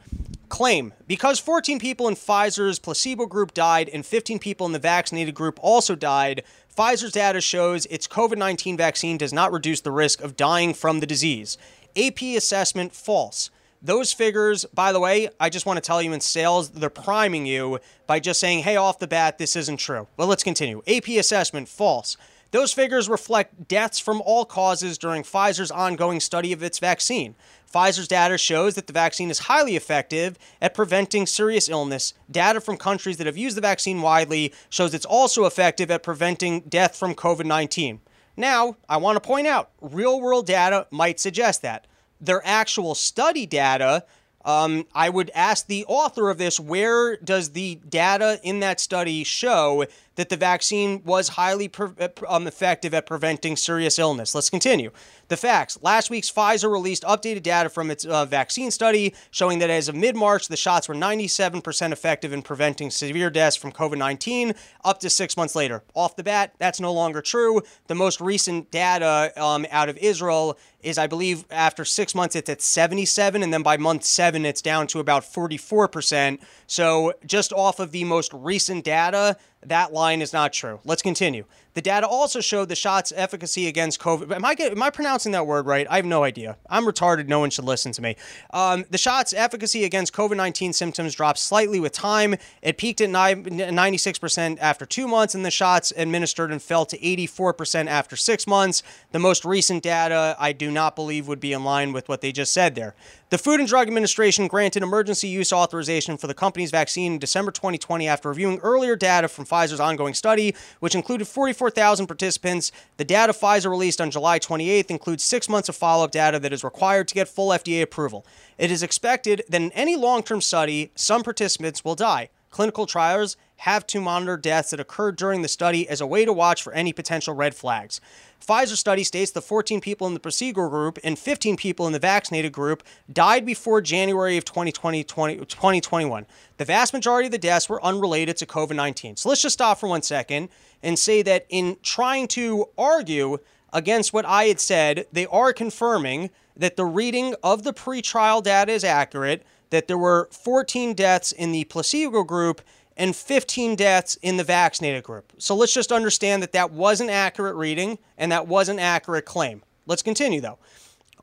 Claim because 14 people in Pfizer's placebo group died and 15 people in the vaccinated group also died, Pfizer's data shows its COVID 19 vaccine does not reduce the risk of dying from the disease. AP assessment false. Those figures, by the way, I just want to tell you in sales, they're priming you by just saying, hey, off the bat, this isn't true. Well, let's continue. AP assessment false. Those figures reflect deaths from all causes during Pfizer's ongoing study of its vaccine. Pfizer's data shows that the vaccine is highly effective at preventing serious illness. Data from countries that have used the vaccine widely shows it's also effective at preventing death from COVID 19. Now, I want to point out real world data might suggest that. Their actual study data, um, I would ask the author of this where does the data in that study show that the vaccine was highly pre- um, effective at preventing serious illness? Let's continue. The facts. Last week's Pfizer released updated data from its uh, vaccine study showing that as of mid March, the shots were 97% effective in preventing severe deaths from COVID 19 up to six months later. Off the bat, that's no longer true. The most recent data um, out of Israel is, I believe, after six months, it's at 77, and then by month seven, it's down to about 44%. So, just off of the most recent data, that line is not true. Let's continue. The data also showed the shot's efficacy against COVID. Am I get, am I pronouncing that word right? I have no idea. I'm retarded. No one should listen to me. Um, the shot's efficacy against COVID 19 symptoms dropped slightly with time. It peaked at 96% after two months, and the shots administered and fell to 84% after six months. The most recent data, I do not believe, would be in line with what they just said there. The Food and Drug Administration granted emergency use authorization for the company's vaccine in December 2020 after reviewing earlier data from Pfizer's ongoing study, which included 44,000 participants. The data Pfizer released on July 28th includes six months of follow up data that is required to get full FDA approval. It is expected that in any long term study, some participants will die. Clinical trials have to monitor deaths that occurred during the study as a way to watch for any potential red flags. Pfizer study states the 14 people in the placebo group and 15 people in the vaccinated group died before January of 2020, 20, 2021. The vast majority of the deaths were unrelated to COVID 19. So let's just stop for one second and say that in trying to argue against what I had said, they are confirming that the reading of the pretrial data is accurate, that there were 14 deaths in the placebo group and 15 deaths in the vaccinated group. So let's just understand that that was an accurate reading and that was an accurate claim. Let's continue though.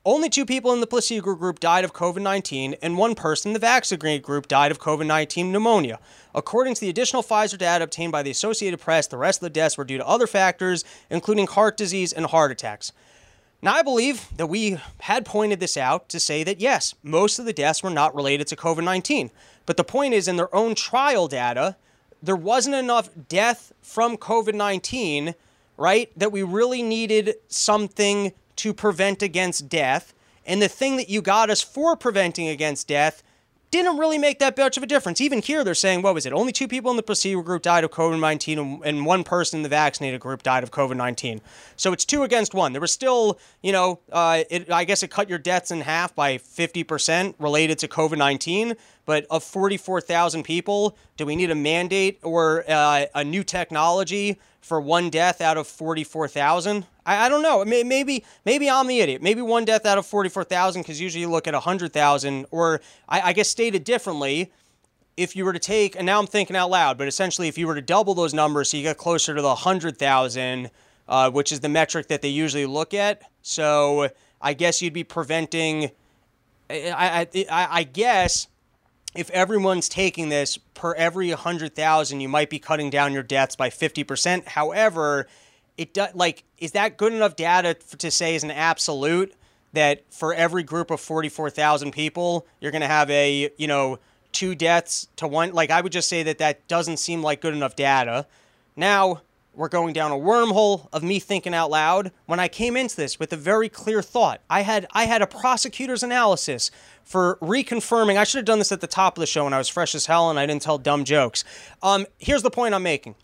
Only two people in the placebo group died of COVID 19, and one person in the vaccinated group died of COVID 19 pneumonia. According to the additional Pfizer data obtained by the Associated Press, the rest of the deaths were due to other factors, including heart disease and heart attacks. Now, I believe that we had pointed this out to say that yes, most of the deaths were not related to COVID 19. But the point is, in their own trial data, there wasn't enough death from COVID 19, right, that we really needed something to prevent against death. And the thing that you got us for preventing against death didn't really make that much of a difference. Even here, they're saying, what was it? Only two people in the placebo group died of COVID 19, and one person in the vaccinated group died of COVID 19. So it's two against one. There was still, you know, uh, it, I guess it cut your deaths in half by 50% related to COVID 19. But of 44,000 people, do we need a mandate or uh, a new technology for one death out of 44,000? I, I don't know. Maybe maybe I'm the idiot. Maybe one death out of 44,000 because usually you look at 100,000 or I, I guess stated differently, if you were to take, and now I'm thinking out loud, but essentially, if you were to double those numbers, so you get closer to the 100,000, uh, which is the metric that they usually look at. So I guess you'd be preventing, I, I, I, I guess if everyone's taking this per every 100,000, you might be cutting down your deaths by 50%. However, it does like is that good enough data to say is an absolute that for every group of 44,000 people, you're going to have a, you know, two deaths to one like I would just say that that doesn't seem like good enough data. Now, we're going down a wormhole of me thinking out loud when I came into this with a very clear thought. I had I had a prosecutor's analysis for reconfirming. I should have done this at the top of the show when I was fresh as hell and I didn't tell dumb jokes. Um, here's the point I'm making.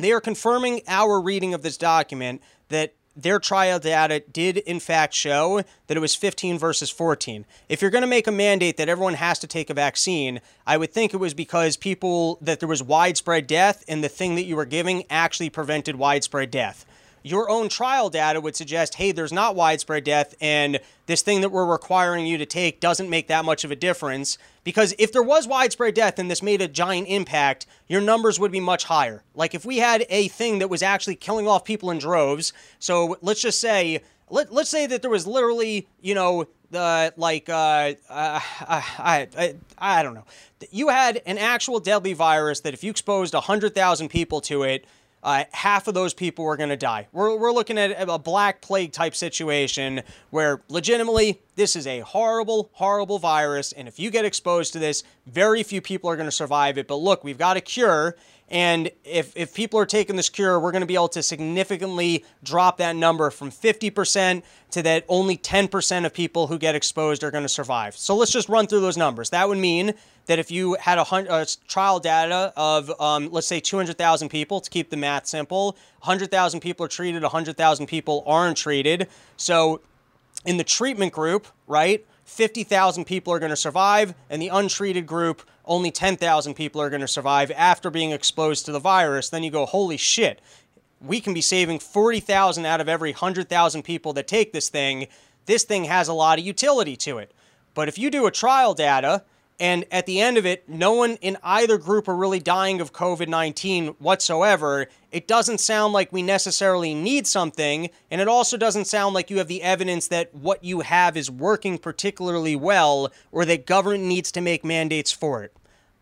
They are confirming our reading of this document that their trial data did in fact show that it was 15 versus 14. If you're going to make a mandate that everyone has to take a vaccine, I would think it was because people that there was widespread death and the thing that you were giving actually prevented widespread death. Your own trial data would suggest, hey, there's not widespread death, and this thing that we're requiring you to take doesn't make that much of a difference. Because if there was widespread death and this made a giant impact, your numbers would be much higher. Like if we had a thing that was actually killing off people in droves, so let's just say, let, let's say that there was literally, you know, the like uh, uh, I, I I don't know. You had an actual deadly virus that if you exposed 100,000 people to it, uh, half of those people were going to die. We're, we're looking at a black plague type situation where legitimately this is a horrible, horrible virus. And if you get exposed to this, very few people are going to survive it. But look, we've got a cure. And if, if people are taking this cure, we're going to be able to significantly drop that number from 50% to that only 10% of people who get exposed are going to survive. So let's just run through those numbers. That would mean that if you had a, a trial data of, um, let's say, 200,000 people, to keep the math simple, 100,000 people are treated, 100,000 people aren't treated. So in the treatment group, right, 50,000 people are going to survive, and the untreated group, only 10,000 people are going to survive after being exposed to the virus. Then you go, holy shit, we can be saving 40,000 out of every 100,000 people that take this thing. This thing has a lot of utility to it. But if you do a trial data, and at the end of it, no one in either group are really dying of COVID 19 whatsoever. It doesn't sound like we necessarily need something, and it also doesn't sound like you have the evidence that what you have is working particularly well or that government needs to make mandates for it.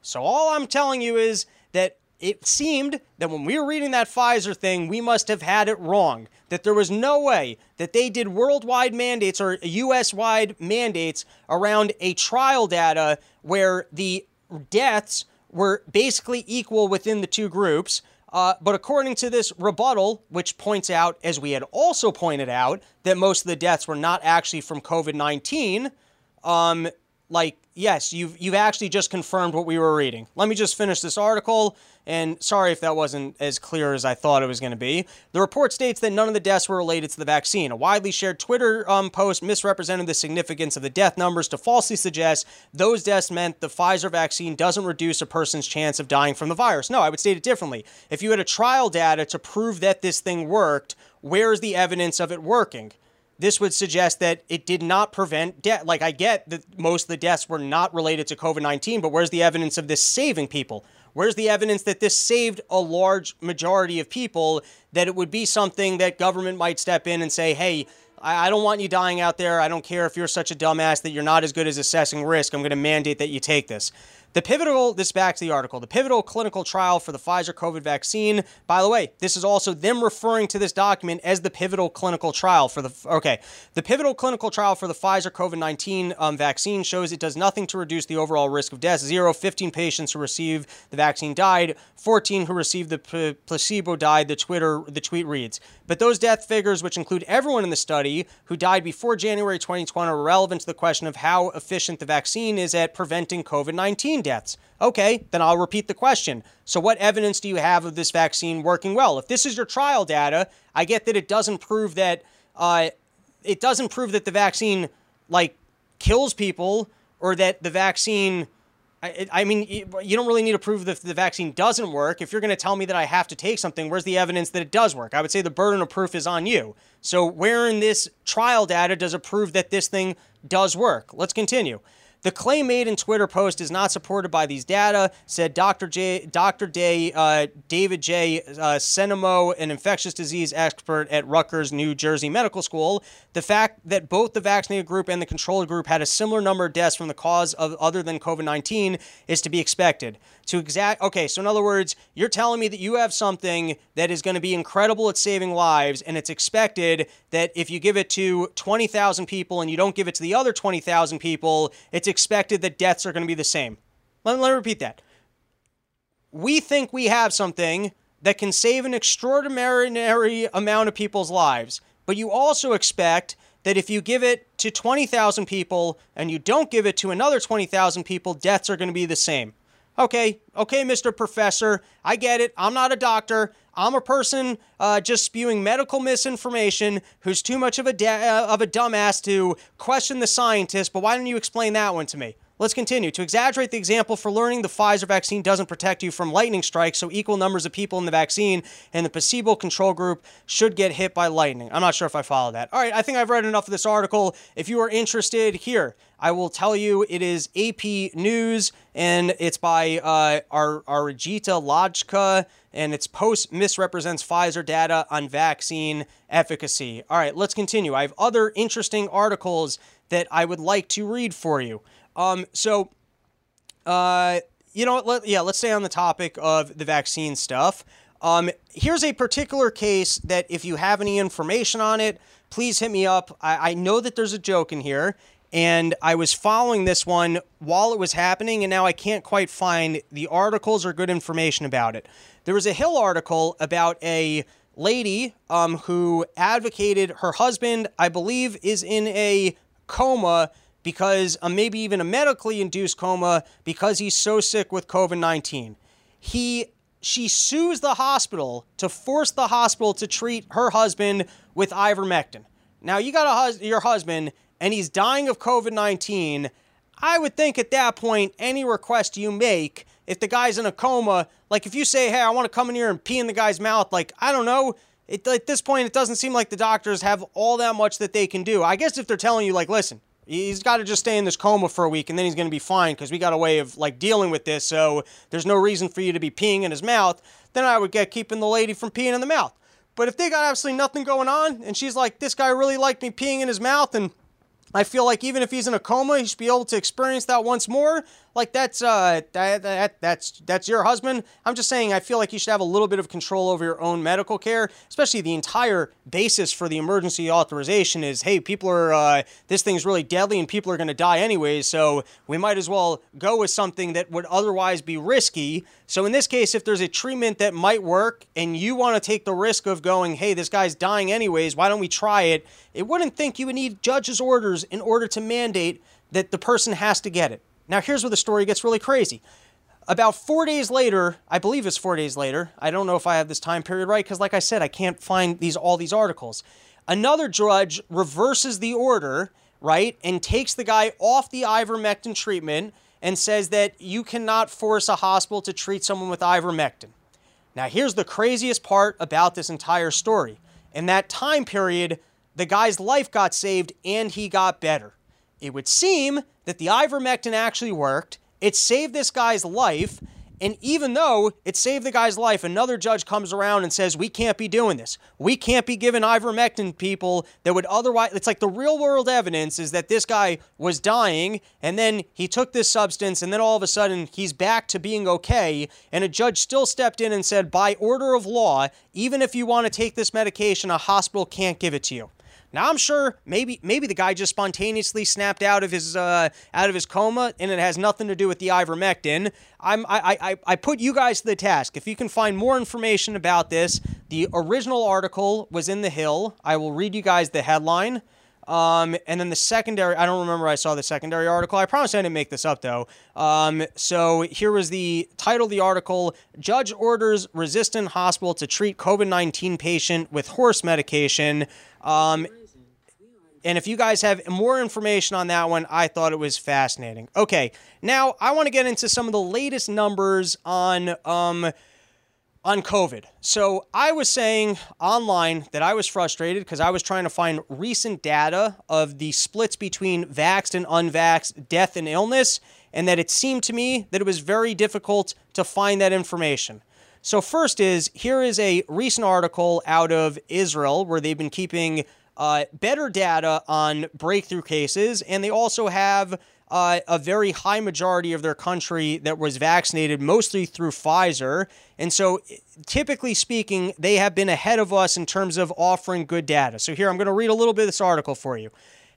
So, all I'm telling you is that it seemed that when we were reading that Pfizer thing, we must have had it wrong. That there was no way that they did worldwide mandates or US wide mandates around a trial data where the deaths were basically equal within the two groups. Uh, but according to this rebuttal, which points out, as we had also pointed out, that most of the deaths were not actually from COVID 19, um, like yes, you've you've actually just confirmed what we were reading. Let me just finish this article. And sorry if that wasn't as clear as I thought it was going to be. The report states that none of the deaths were related to the vaccine. A widely shared Twitter um, post misrepresented the significance of the death numbers to falsely suggest those deaths meant the Pfizer vaccine doesn't reduce a person's chance of dying from the virus. No, I would state it differently. If you had a trial data to prove that this thing worked, where's the evidence of it working? This would suggest that it did not prevent death. Like, I get that most of the deaths were not related to COVID 19, but where's the evidence of this saving people? Where's the evidence that this saved a large majority of people? That it would be something that government might step in and say, hey, I I don't want you dying out there. I don't care if you're such a dumbass that you're not as good as assessing risk. I'm going to mandate that you take this. The pivotal, this back to the article, the pivotal clinical trial for the Pfizer COVID vaccine. By the way, this is also them referring to this document as the pivotal clinical trial for the, okay, the pivotal clinical trial for the Pfizer COVID 19 um, vaccine shows it does nothing to reduce the overall risk of death. Zero, 15 patients who received the vaccine died, 14 who received the p- placebo died, the, Twitter, the tweet reads. But those death figures, which include everyone in the study who died before January 2020, are relevant to the question of how efficient the vaccine is at preventing COVID 19 deaths. Okay, then I'll repeat the question. So, what evidence do you have of this vaccine working well? If this is your trial data, I get that it doesn't prove that uh, it doesn't prove that the vaccine like kills people or that the vaccine. I, I mean, you you don't really need to prove that the vaccine doesn't work. If you're going to tell me that I have to take something, where's the evidence that it does work? I would say the burden of proof is on you. So, where in this trial data does it prove that this thing does work? Let's continue. The claim made in Twitter post is not supported by these data, said Dr. J, Dr. Day, uh, David J. Uh, Cennimo, an infectious disease expert at Rutgers, New Jersey Medical School. The fact that both the vaccinated group and the control group had a similar number of deaths from the cause of other than COVID 19 is to be expected. To exact, okay, so in other words, you're telling me that you have something that is going to be incredible at saving lives, and it's expected that if you give it to 20,000 people and you don't give it to the other 20,000 people, it's expected that deaths are going to be the same. Let, let me repeat that. We think we have something that can save an extraordinary amount of people's lives, but you also expect that if you give it to 20,000 people and you don't give it to another 20,000 people, deaths are going to be the same. Okay, okay, Mr. Professor, I get it. I'm not a doctor. I'm a person uh, just spewing medical misinformation who's too much of a da- uh, of a dumbass to question the scientist, But why don't you explain that one to me? Let's continue. To exaggerate the example for learning, the Pfizer vaccine doesn't protect you from lightning strikes, so equal numbers of people in the vaccine and the placebo control group should get hit by lightning. I'm not sure if I follow that. All right, I think I've read enough of this article. If you are interested, here, I will tell you it is AP News, and it's by uh, Ar- Arijeta Lajka, and its post misrepresents Pfizer data on vaccine efficacy. All right, let's continue. I have other interesting articles that I would like to read for you. Um, so, uh, you know, let, yeah, let's stay on the topic of the vaccine stuff. Um, here's a particular case that if you have any information on it, please hit me up. I, I know that there's a joke in here, and I was following this one while it was happening, and now I can't quite find the articles or good information about it. There was a Hill article about a lady um, who advocated her husband, I believe, is in a coma because uh, maybe even a medically induced coma because he's so sick with COVID 19. He she sues the hospital to force the hospital to treat her husband with ivermectin. Now you got a hus- your husband and he's dying of COVID 19. I would think at that point any request you make if the guy's in a coma, like if you say, "Hey, I want to come in here and pee in the guy's mouth," like I don't know, it, at this point it doesn't seem like the doctors have all that much that they can do. I guess if they're telling you like, "Listen, He's got to just stay in this coma for a week and then he's going to be fine because we got a way of like dealing with this. So there's no reason for you to be peeing in his mouth. Then I would get keeping the lady from peeing in the mouth. But if they got absolutely nothing going on and she's like, this guy really liked me peeing in his mouth and I feel like even if he's in a coma, he should be able to experience that once more. Like that's uh that, that that's that's your husband. I'm just saying I feel like you should have a little bit of control over your own medical care, especially the entire basis for the emergency authorization is hey, people are uh, this thing's really deadly and people are going to die anyways, so we might as well go with something that would otherwise be risky. So in this case, if there's a treatment that might work and you want to take the risk of going, hey, this guy's dying anyways, why don't we try it? It wouldn't think you would need judge's orders in order to mandate that the person has to get it. Now, here's where the story gets really crazy. About four days later, I believe it's four days later. I don't know if I have this time period right because, like I said, I can't find these all these articles. Another judge reverses the order, right, and takes the guy off the ivermectin treatment and says that you cannot force a hospital to treat someone with ivermectin. Now, here's the craziest part about this entire story. In that time period, the guy's life got saved and he got better. It would seem that the ivermectin actually worked. It saved this guy's life. And even though it saved the guy's life, another judge comes around and says, We can't be doing this. We can't be giving ivermectin people that would otherwise. It's like the real world evidence is that this guy was dying and then he took this substance and then all of a sudden he's back to being okay. And a judge still stepped in and said, By order of law, even if you want to take this medication, a hospital can't give it to you. Now I'm sure maybe maybe the guy just spontaneously snapped out of his uh, out of his coma, and it has nothing to do with the ivermectin. I'm I, I I put you guys to the task. If you can find more information about this, the original article was in the Hill. I will read you guys the headline. Um, and then the secondary, I don't remember I saw the secondary article. I promise I didn't make this up though. Um, so here was the title of the article Judge orders resistant hospital to treat COVID 19 patient with horse medication. Um, and if you guys have more information on that one, I thought it was fascinating. Okay, now I want to get into some of the latest numbers on um, on COVID. So I was saying online that I was frustrated because I was trying to find recent data of the splits between vaxxed and unvaxxed death and illness, and that it seemed to me that it was very difficult to find that information. So, first is here is a recent article out of Israel where they've been keeping uh, better data on breakthrough cases, and they also have uh, a very high majority of their country that was vaccinated, mostly through Pfizer. And so, typically speaking, they have been ahead of us in terms of offering good data. So, here I'm going to read a little bit of this article for you.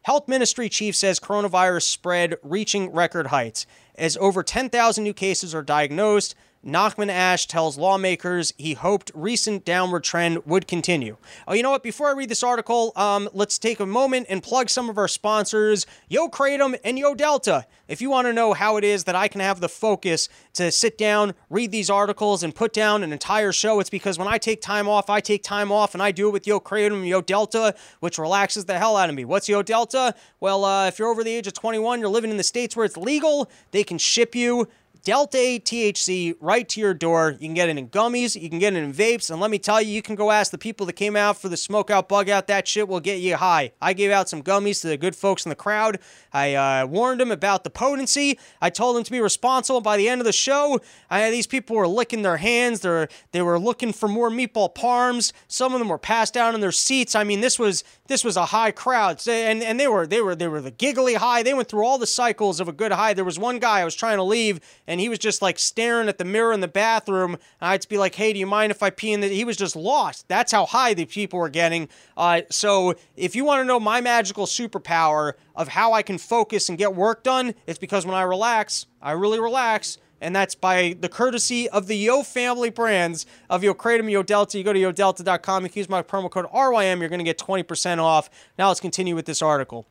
Health Ministry chief says coronavirus spread reaching record heights as over 10,000 new cases are diagnosed. Nachman Ash tells lawmakers he hoped recent downward trend would continue. Oh, you know what? Before I read this article, um, let's take a moment and plug some of our sponsors, Yo Kratom and Yo Delta. If you want to know how it is that I can have the focus to sit down, read these articles, and put down an entire show, it's because when I take time off, I take time off, and I do it with Yo Kratom and Yo Delta, which relaxes the hell out of me. What's Yo Delta? Well, uh, if you're over the age of 21, you're living in the states where it's legal, they can ship you Delta 8 THC right to your door. You can get it in gummies, you can get it in vapes, and let me tell you, you can go ask the people that came out for the smoke out, bug out. That shit will get you high. I gave out some gummies to the good folks in the crowd. I uh, warned them about the potency. I told them to be responsible. By the end of the show, I, these people were licking their hands. They they were looking for more meatball parms. Some of them were passed out in their seats. I mean, this was this was a high crowd, and and they were they were they were the giggly high. They went through all the cycles of a good high. There was one guy I was trying to leave, and he was just like staring at the mirror in the bathroom. I'd be like, "Hey, do you mind if I pee in the?" He was just lost. That's how high the people were getting. Uh, so if you want to know my magical superpower of how I can focus and get work done, it's because when I relax, I really relax. And that's by the courtesy of the Yo family brands of Yo Kratom, Yo Delta. You go to yodelta.com, you use my promo code RYM, you're going to get 20% off. Now let's continue with this article.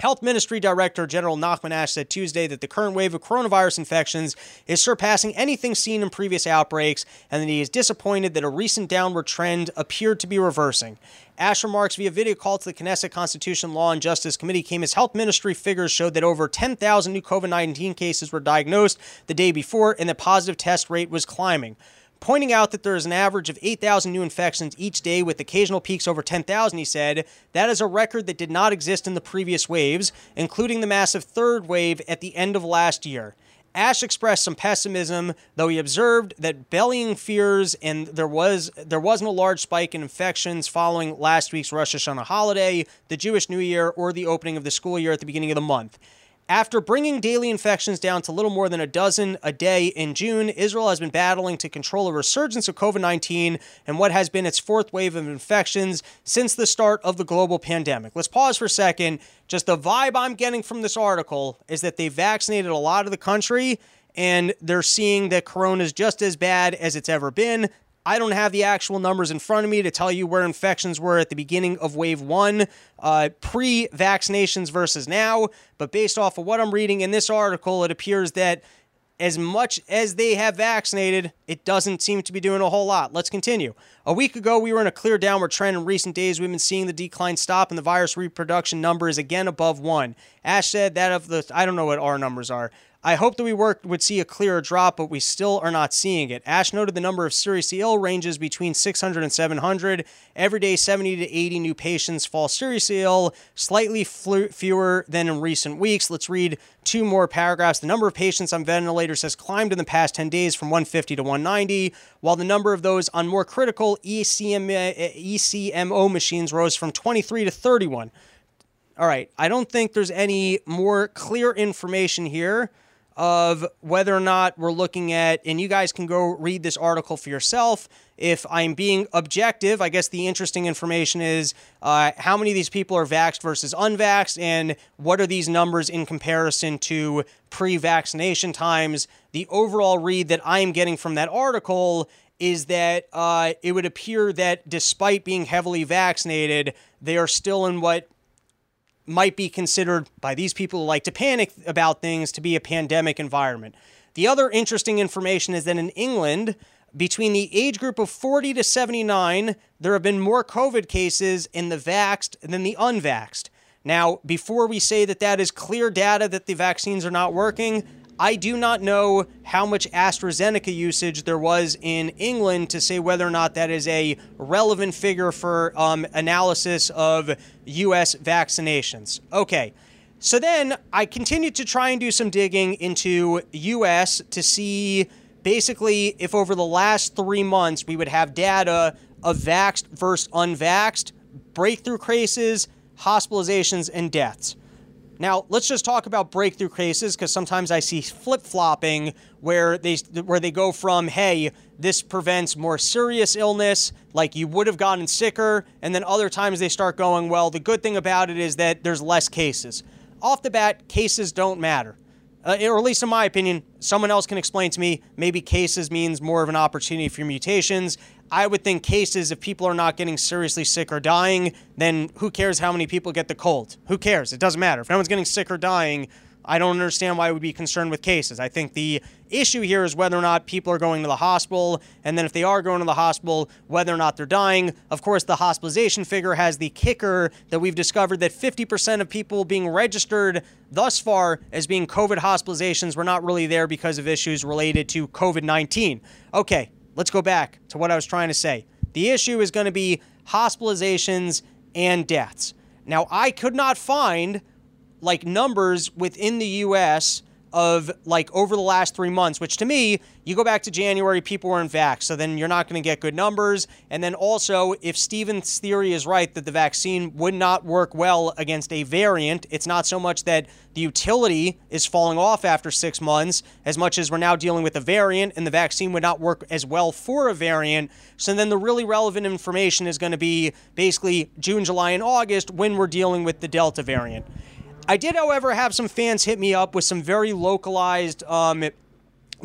Health Ministry Director General Nachman Ash said Tuesday that the current wave of coronavirus infections is surpassing anything seen in previous outbreaks and that he is disappointed that a recent downward trend appeared to be reversing. Ash remarks via video call to the Knesset Constitution Law and Justice Committee came as health ministry figures showed that over 10,000 new COVID 19 cases were diagnosed the day before and the positive test rate was climbing pointing out that there is an average of 8,000 new infections each day with occasional peaks over 10,000, he said. That is a record that did not exist in the previous waves, including the massive third wave at the end of last year. Ash expressed some pessimism, though he observed that bellying fears and there was there wasn't a large spike in infections following last week's Rosh Hashanah holiday, the Jewish New Year, or the opening of the school year at the beginning of the month. After bringing daily infections down to little more than a dozen a day in June, Israel has been battling to control a resurgence of COVID 19 and what has been its fourth wave of infections since the start of the global pandemic. Let's pause for a second. Just the vibe I'm getting from this article is that they vaccinated a lot of the country and they're seeing that corona is just as bad as it's ever been. I don't have the actual numbers in front of me to tell you where infections were at the beginning of wave one, uh, pre vaccinations versus now. But based off of what I'm reading in this article, it appears that as much as they have vaccinated, it doesn't seem to be doing a whole lot. Let's continue. A week ago, we were in a clear downward trend. In recent days, we've been seeing the decline stop, and the virus reproduction number is again above one. Ash said that of the, I don't know what our numbers are. I hope that we work would see a clearer drop, but we still are not seeing it. Ash noted the number of seriously ill ranges between 600 and 700. Every day, 70 to 80 new patients fall seriously ill, slightly fewer than in recent weeks. Let's read two more paragraphs. The number of patients on ventilators has climbed in the past 10 days from 150 to 190, while the number of those on more critical E ECM, ECMO machines rose from 23 to 31. All right, I don't think there's any more clear information here of whether or not we're looking at, and you guys can go read this article for yourself. If I'm being objective, I guess the interesting information is uh, how many of these people are vaxxed versus unvaxxed, and what are these numbers in comparison to pre vaccination times. The overall read that I'm getting from that article is that uh, it would appear that despite being heavily vaccinated, they are still in what might be considered by these people who like to panic about things to be a pandemic environment. The other interesting information is that in England, between the age group of 40 to 79, there have been more COVID cases in the vaxxed than the unvaxxed. Now, before we say that that is clear data that the vaccines are not working, I do not know how much AstraZeneca usage there was in England to say whether or not that is a relevant figure for um, analysis of U.S. vaccinations. Okay. So then I continued to try and do some digging into US to see basically if over the last three months we would have data of vaxxed versus unvaxxed, breakthrough cases, hospitalizations, and deaths. Now, let's just talk about breakthrough cases because sometimes I see flip flopping where they where they go from, "Hey, this prevents more serious illness, like you would have gotten sicker," and then other times they start going, "Well, the good thing about it is that there's less cases." Off the bat, cases don't matter. Uh, or at least in my opinion, someone else can explain to me. Maybe cases means more of an opportunity for mutations. I would think cases, if people are not getting seriously sick or dying, then who cares how many people get the cold? Who cares? It doesn't matter. If no one's getting sick or dying, I don't understand why I would be concerned with cases. I think the issue here is whether or not people are going to the hospital, and then if they are going to the hospital, whether or not they're dying. Of course, the hospitalization figure has the kicker that we've discovered that 50% of people being registered thus far as being COVID hospitalizations were not really there because of issues related to COVID 19. Okay, let's go back to what I was trying to say. The issue is going to be hospitalizations and deaths. Now, I could not find like numbers within the US of like over the last three months, which to me, you go back to January, people weren't vaxxed. So then you're not going to get good numbers. And then also, if Steven's theory is right that the vaccine would not work well against a variant, it's not so much that the utility is falling off after six months as much as we're now dealing with a variant and the vaccine would not work as well for a variant. So then the really relevant information is going to be basically June, July, and August when we're dealing with the Delta variant. I did, however, have some fans hit me up with some very localized um,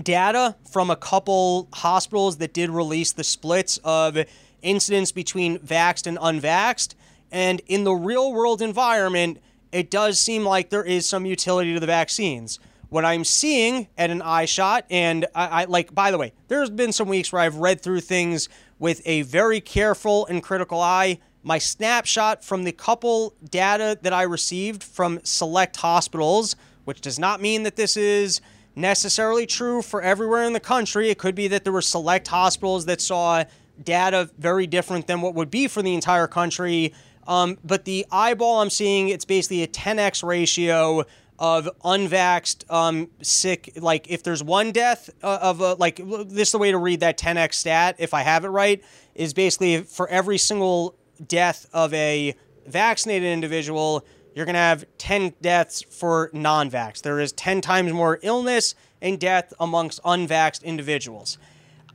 data from a couple hospitals that did release the splits of incidents between vaxxed and unvaxxed. And in the real world environment, it does seem like there is some utility to the vaccines. What I'm seeing at an eye shot, and I, I like, by the way, there's been some weeks where I've read through things with a very careful and critical eye my snapshot from the couple data that I received from select hospitals, which does not mean that this is necessarily true for everywhere in the country. It could be that there were select hospitals that saw data very different than what would be for the entire country. Um, but the eyeball I'm seeing, it's basically a 10x ratio of unvaxxed um, sick. Like if there's one death uh, of a, like this is the way to read that 10x stat if I have it right is basically for every single death of a vaccinated individual, you're going to have 10 deaths for non vax. There is 10 times more illness and death amongst unvaxxed individuals.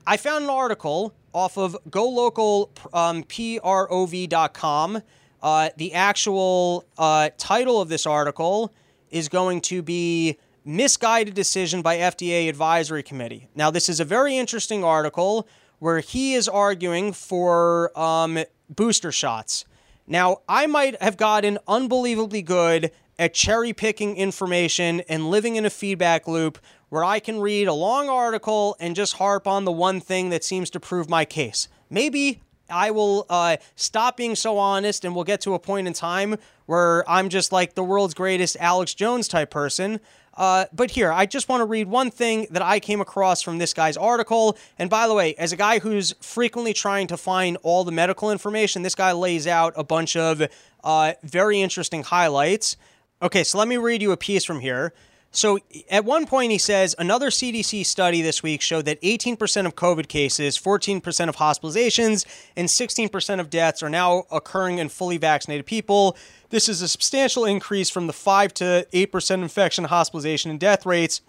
I found an article off of GoLocalProv.com. Um, uh, the actual uh, title of this article is going to be Misguided Decision by FDA Advisory Committee. Now, this is a very interesting article where he is arguing for um, booster shots. Now, I might have gotten unbelievably good at cherry picking information and living in a feedback loop where I can read a long article and just harp on the one thing that seems to prove my case. Maybe I will uh, stop being so honest and we'll get to a point in time where I'm just like the world's greatest Alex Jones type person. Uh, but here, I just want to read one thing that I came across from this guy's article. And by the way, as a guy who's frequently trying to find all the medical information, this guy lays out a bunch of uh, very interesting highlights. Okay, so let me read you a piece from here. So at one point, he says another CDC study this week showed that 18% of COVID cases, 14% of hospitalizations, and 16% of deaths are now occurring in fully vaccinated people. This is a substantial increase from the 5 to 8% infection, hospitalization, and death rates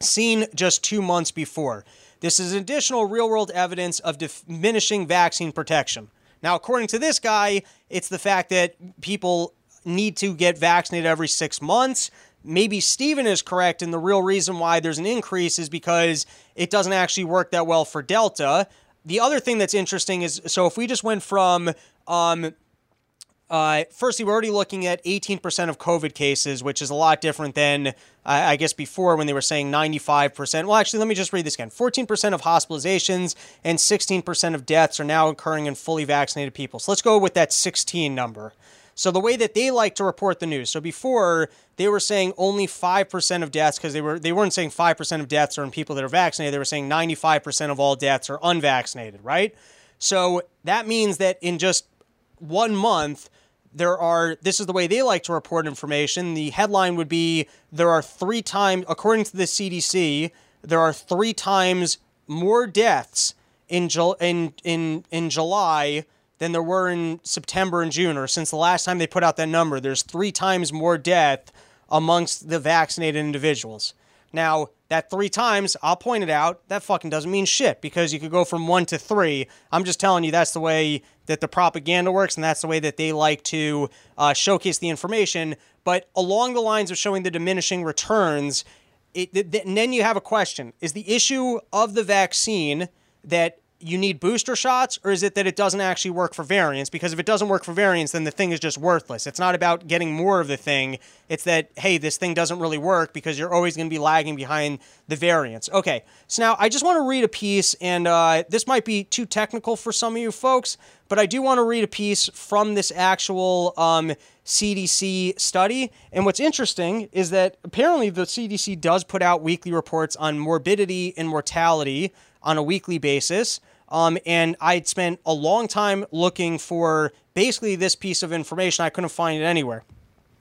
seen just two months before. This is additional real world evidence of diminishing vaccine protection. Now, according to this guy, it's the fact that people need to get vaccinated every six months maybe Steven is correct, and the real reason why there's an increase is because it doesn't actually work that well for Delta. The other thing that's interesting is so if we just went from um, uh, firstly, we're already looking at 18% of COVID cases, which is a lot different than, uh, I guess, before when they were saying 95%. Well, actually, let me just read this again 14% of hospitalizations and 16% of deaths are now occurring in fully vaccinated people. So let's go with that 16 number. So the way that they like to report the news. So before they were saying only 5% of deaths because they were they weren't saying 5% of deaths are in people that are vaccinated. They were saying 95% of all deaths are unvaccinated, right? So that means that in just one month there are this is the way they like to report information. The headline would be there are 3 times according to the CDC, there are 3 times more deaths in in in in July than there were in September and June, or since the last time they put out that number. There's three times more death amongst the vaccinated individuals. Now, that three times, I'll point it out, that fucking doesn't mean shit because you could go from one to three. I'm just telling you that's the way that the propaganda works and that's the way that they like to uh, showcase the information. But along the lines of showing the diminishing returns, it, and then you have a question Is the issue of the vaccine that you need booster shots, or is it that it doesn't actually work for variants? Because if it doesn't work for variants, then the thing is just worthless. It's not about getting more of the thing. It's that, hey, this thing doesn't really work because you're always going to be lagging behind the variants. Okay, so now I just want to read a piece, and uh, this might be too technical for some of you folks, but I do want to read a piece from this actual um, CDC study. And what's interesting is that apparently the CDC does put out weekly reports on morbidity and mortality on a weekly basis. Um, and I'd spent a long time looking for basically this piece of information. I couldn't find it anywhere.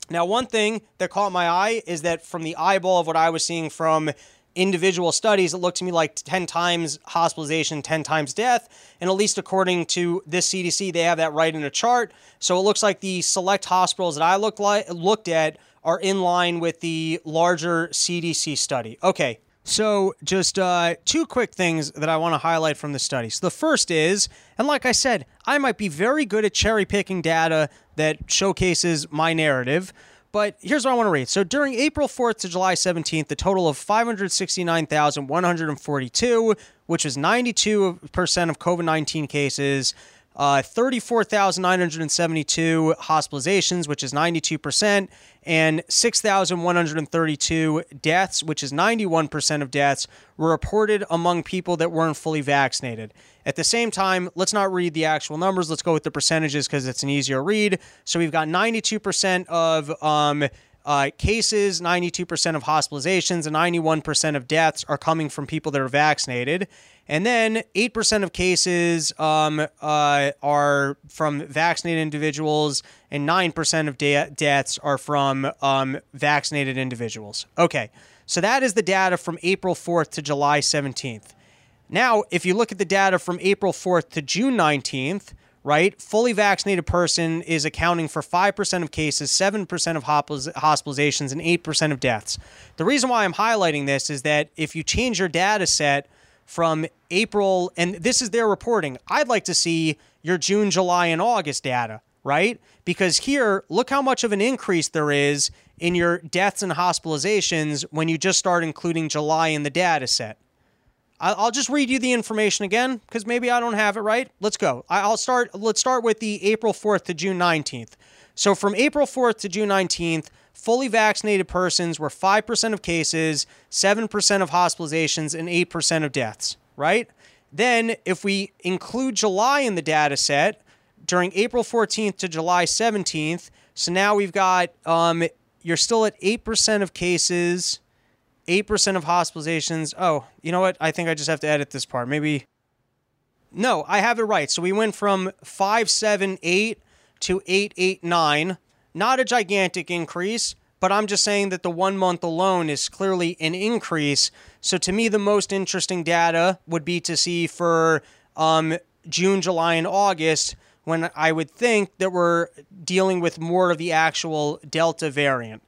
Now, one thing that caught my eye is that from the eyeball of what I was seeing from individual studies, it looked to me like 10 times hospitalization, 10 times death. And at least according to this CDC, they have that right in a chart. So it looks like the select hospitals that I looked, like, looked at are in line with the larger CDC study. Okay, so, just uh, two quick things that I want to highlight from the study. So, the first is, and like I said, I might be very good at cherry picking data that showcases my narrative, but here's what I want to read. So, during April 4th to July 17th, the total of 569,142, which was 92% of COVID 19 cases, uh, 34,972 hospitalizations, which is 92%, and 6,132 deaths, which is 91% of deaths, were reported among people that weren't fully vaccinated. At the same time, let's not read the actual numbers. Let's go with the percentages because it's an easier read. So we've got 92% of um, uh, cases, 92% of hospitalizations, and 91% of deaths are coming from people that are vaccinated. And then 8% of cases um, uh, are from vaccinated individuals, and 9% of de- deaths are from um, vaccinated individuals. Okay, so that is the data from April 4th to July 17th. Now, if you look at the data from April 4th to June 19th, right, fully vaccinated person is accounting for 5% of cases, 7% of hospitalizations, and 8% of deaths. The reason why I'm highlighting this is that if you change your data set from April, and this is their reporting. I'd like to see your June, July, and August data, right? Because here, look how much of an increase there is in your deaths and hospitalizations when you just start including July in the data set. I'll just read you the information again because maybe I don't have it right. Let's go. I'll start. Let's start with the April 4th to June 19th. So from April 4th to June 19th, fully vaccinated persons were 5% of cases, 7% of hospitalizations, and 8% of deaths, right? Then, if we include July in the data set, during April 14th to July 17th, so now we've got, um, you're still at 8% of cases, 8% of hospitalizations. Oh, you know what? I think I just have to edit this part. Maybe. No, I have it right. So we went from 578 to 889 not a gigantic increase, but I'm just saying that the one month alone is clearly an increase. So to me, the most interesting data would be to see for um, June, July, and August when I would think that we're dealing with more of the actual Delta variant.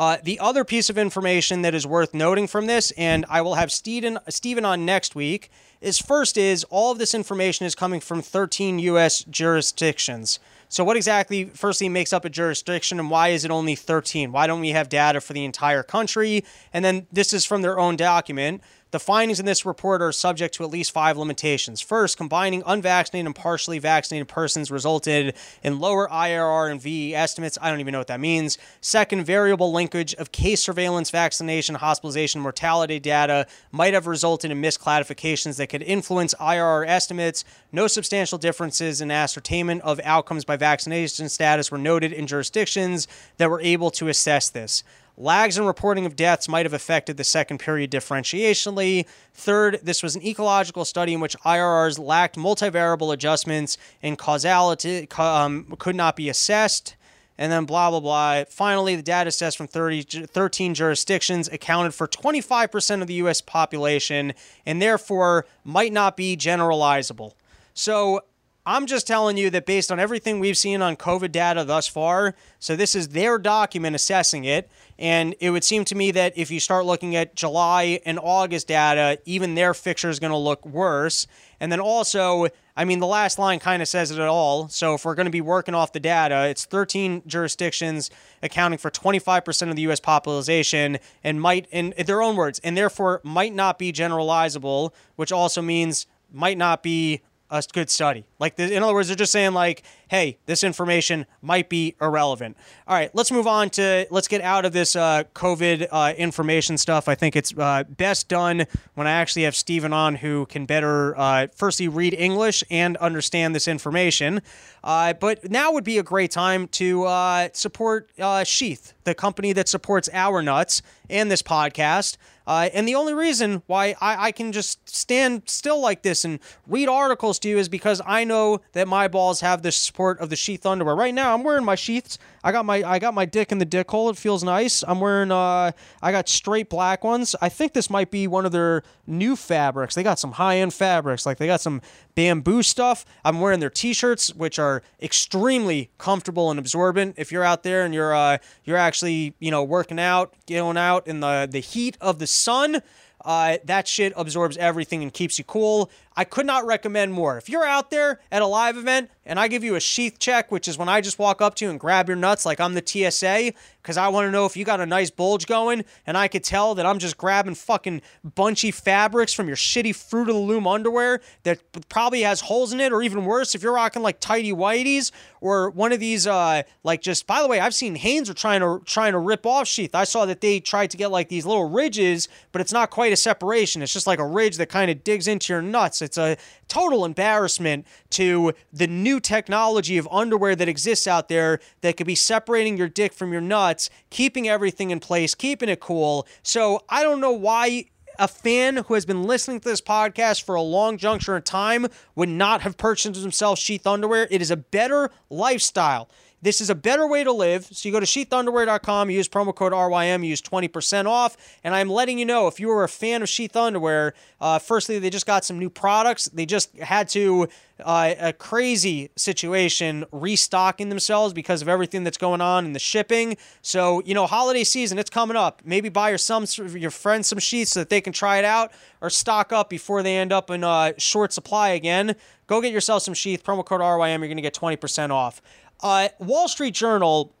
Uh, the other piece of information that is worth noting from this, and I will have Steven, Steven on next week, is first is all of this information is coming from 13 U.S. jurisdictions. So, what exactly, firstly, makes up a jurisdiction and why is it only 13? Why don't we have data for the entire country? And then this is from their own document The findings in this report are subject to at least five limitations. First, combining unvaccinated and partially vaccinated persons resulted in lower IRR and VE estimates. I don't even know what that means. Second, variable linkage of case surveillance, vaccination, hospitalization, mortality data might have resulted in misclassifications that could influence IRR estimates. No substantial differences in ascertainment of outcomes by vaccination status were noted in jurisdictions that were able to assess this. Lags in reporting of deaths might have affected the second period differentiationally. Third, this was an ecological study in which IRRs lacked multivariable adjustments and causality um, could not be assessed. And then blah, blah, blah. Finally, the data sets from 30, 13 jurisdictions accounted for 25% of the U.S. population and therefore might not be generalizable. So I'm just telling you that based on everything we've seen on COVID data thus far, so this is their document assessing it. And it would seem to me that if you start looking at July and August data, even their fixture is going to look worse. And then also, I mean, the last line kind of says it all. So if we're going to be working off the data, it's 13 jurisdictions accounting for 25% of the U.S. population and might, in, their own words, and therefore might not be generalizable, which also means might not be a good study. Like, in other words, they're just saying like, hey, this information might be irrelevant. All right, let's move on to let's get out of this uh, COVID uh, information stuff. I think it's uh, best done when I actually have Stephen on, who can better uh, firstly read English and understand this information. Uh, but now would be a great time to uh, support Sheath, the company that supports our nuts and this podcast. Uh, and the only reason why I, I, can just stand still like this and read articles to you is because I know that my balls have the support of the sheath underwear. Right now, I'm wearing my sheaths. I got my I got my dick in the dick hole. It feels nice. I'm wearing uh I got straight black ones. I think this might be one of their new fabrics. They got some high end fabrics. Like they got some bamboo stuff. I'm wearing their t-shirts, which are extremely comfortable and absorbent. If you're out there and you're uh you're actually you know working out, going out in the the heat of the sun. Uh, that shit absorbs everything and keeps you cool. I could not recommend more. If you're out there at a live event and I give you a sheath check, which is when I just walk up to you and grab your nuts like I'm the TSA, because I want to know if you got a nice bulge going, and I could tell that I'm just grabbing fucking bunchy fabrics from your shitty Fruit of the Loom underwear that probably has holes in it, or even worse, if you're rocking like tidy whiteys or one of these, uh, like just by the way, I've seen Hanes are trying to trying to rip off sheath. I saw that they tried to get like these little ridges, but it's not quite a separation. It's just like a ridge that kind of digs into your nuts. A total embarrassment to the new technology of underwear that exists out there that could be separating your dick from your nuts, keeping everything in place, keeping it cool. So I don't know why a fan who has been listening to this podcast for a long juncture in time would not have purchased himself sheath underwear. It is a better lifestyle. This is a better way to live. So you go to sheathunderwear.com, use promo code RYM, use 20% off. And I'm letting you know if you are a fan of Sheath Underwear, uh, firstly, they just got some new products. They just had to, uh, a crazy situation, restocking themselves because of everything that's going on in the shipping. So, you know, holiday season, it's coming up. Maybe buy your, some, your friends some sheets so that they can try it out or stock up before they end up in uh, short supply again. Go get yourself some sheath. Promo code RYM, you're going to get 20% off. Uh, Wall Street Journal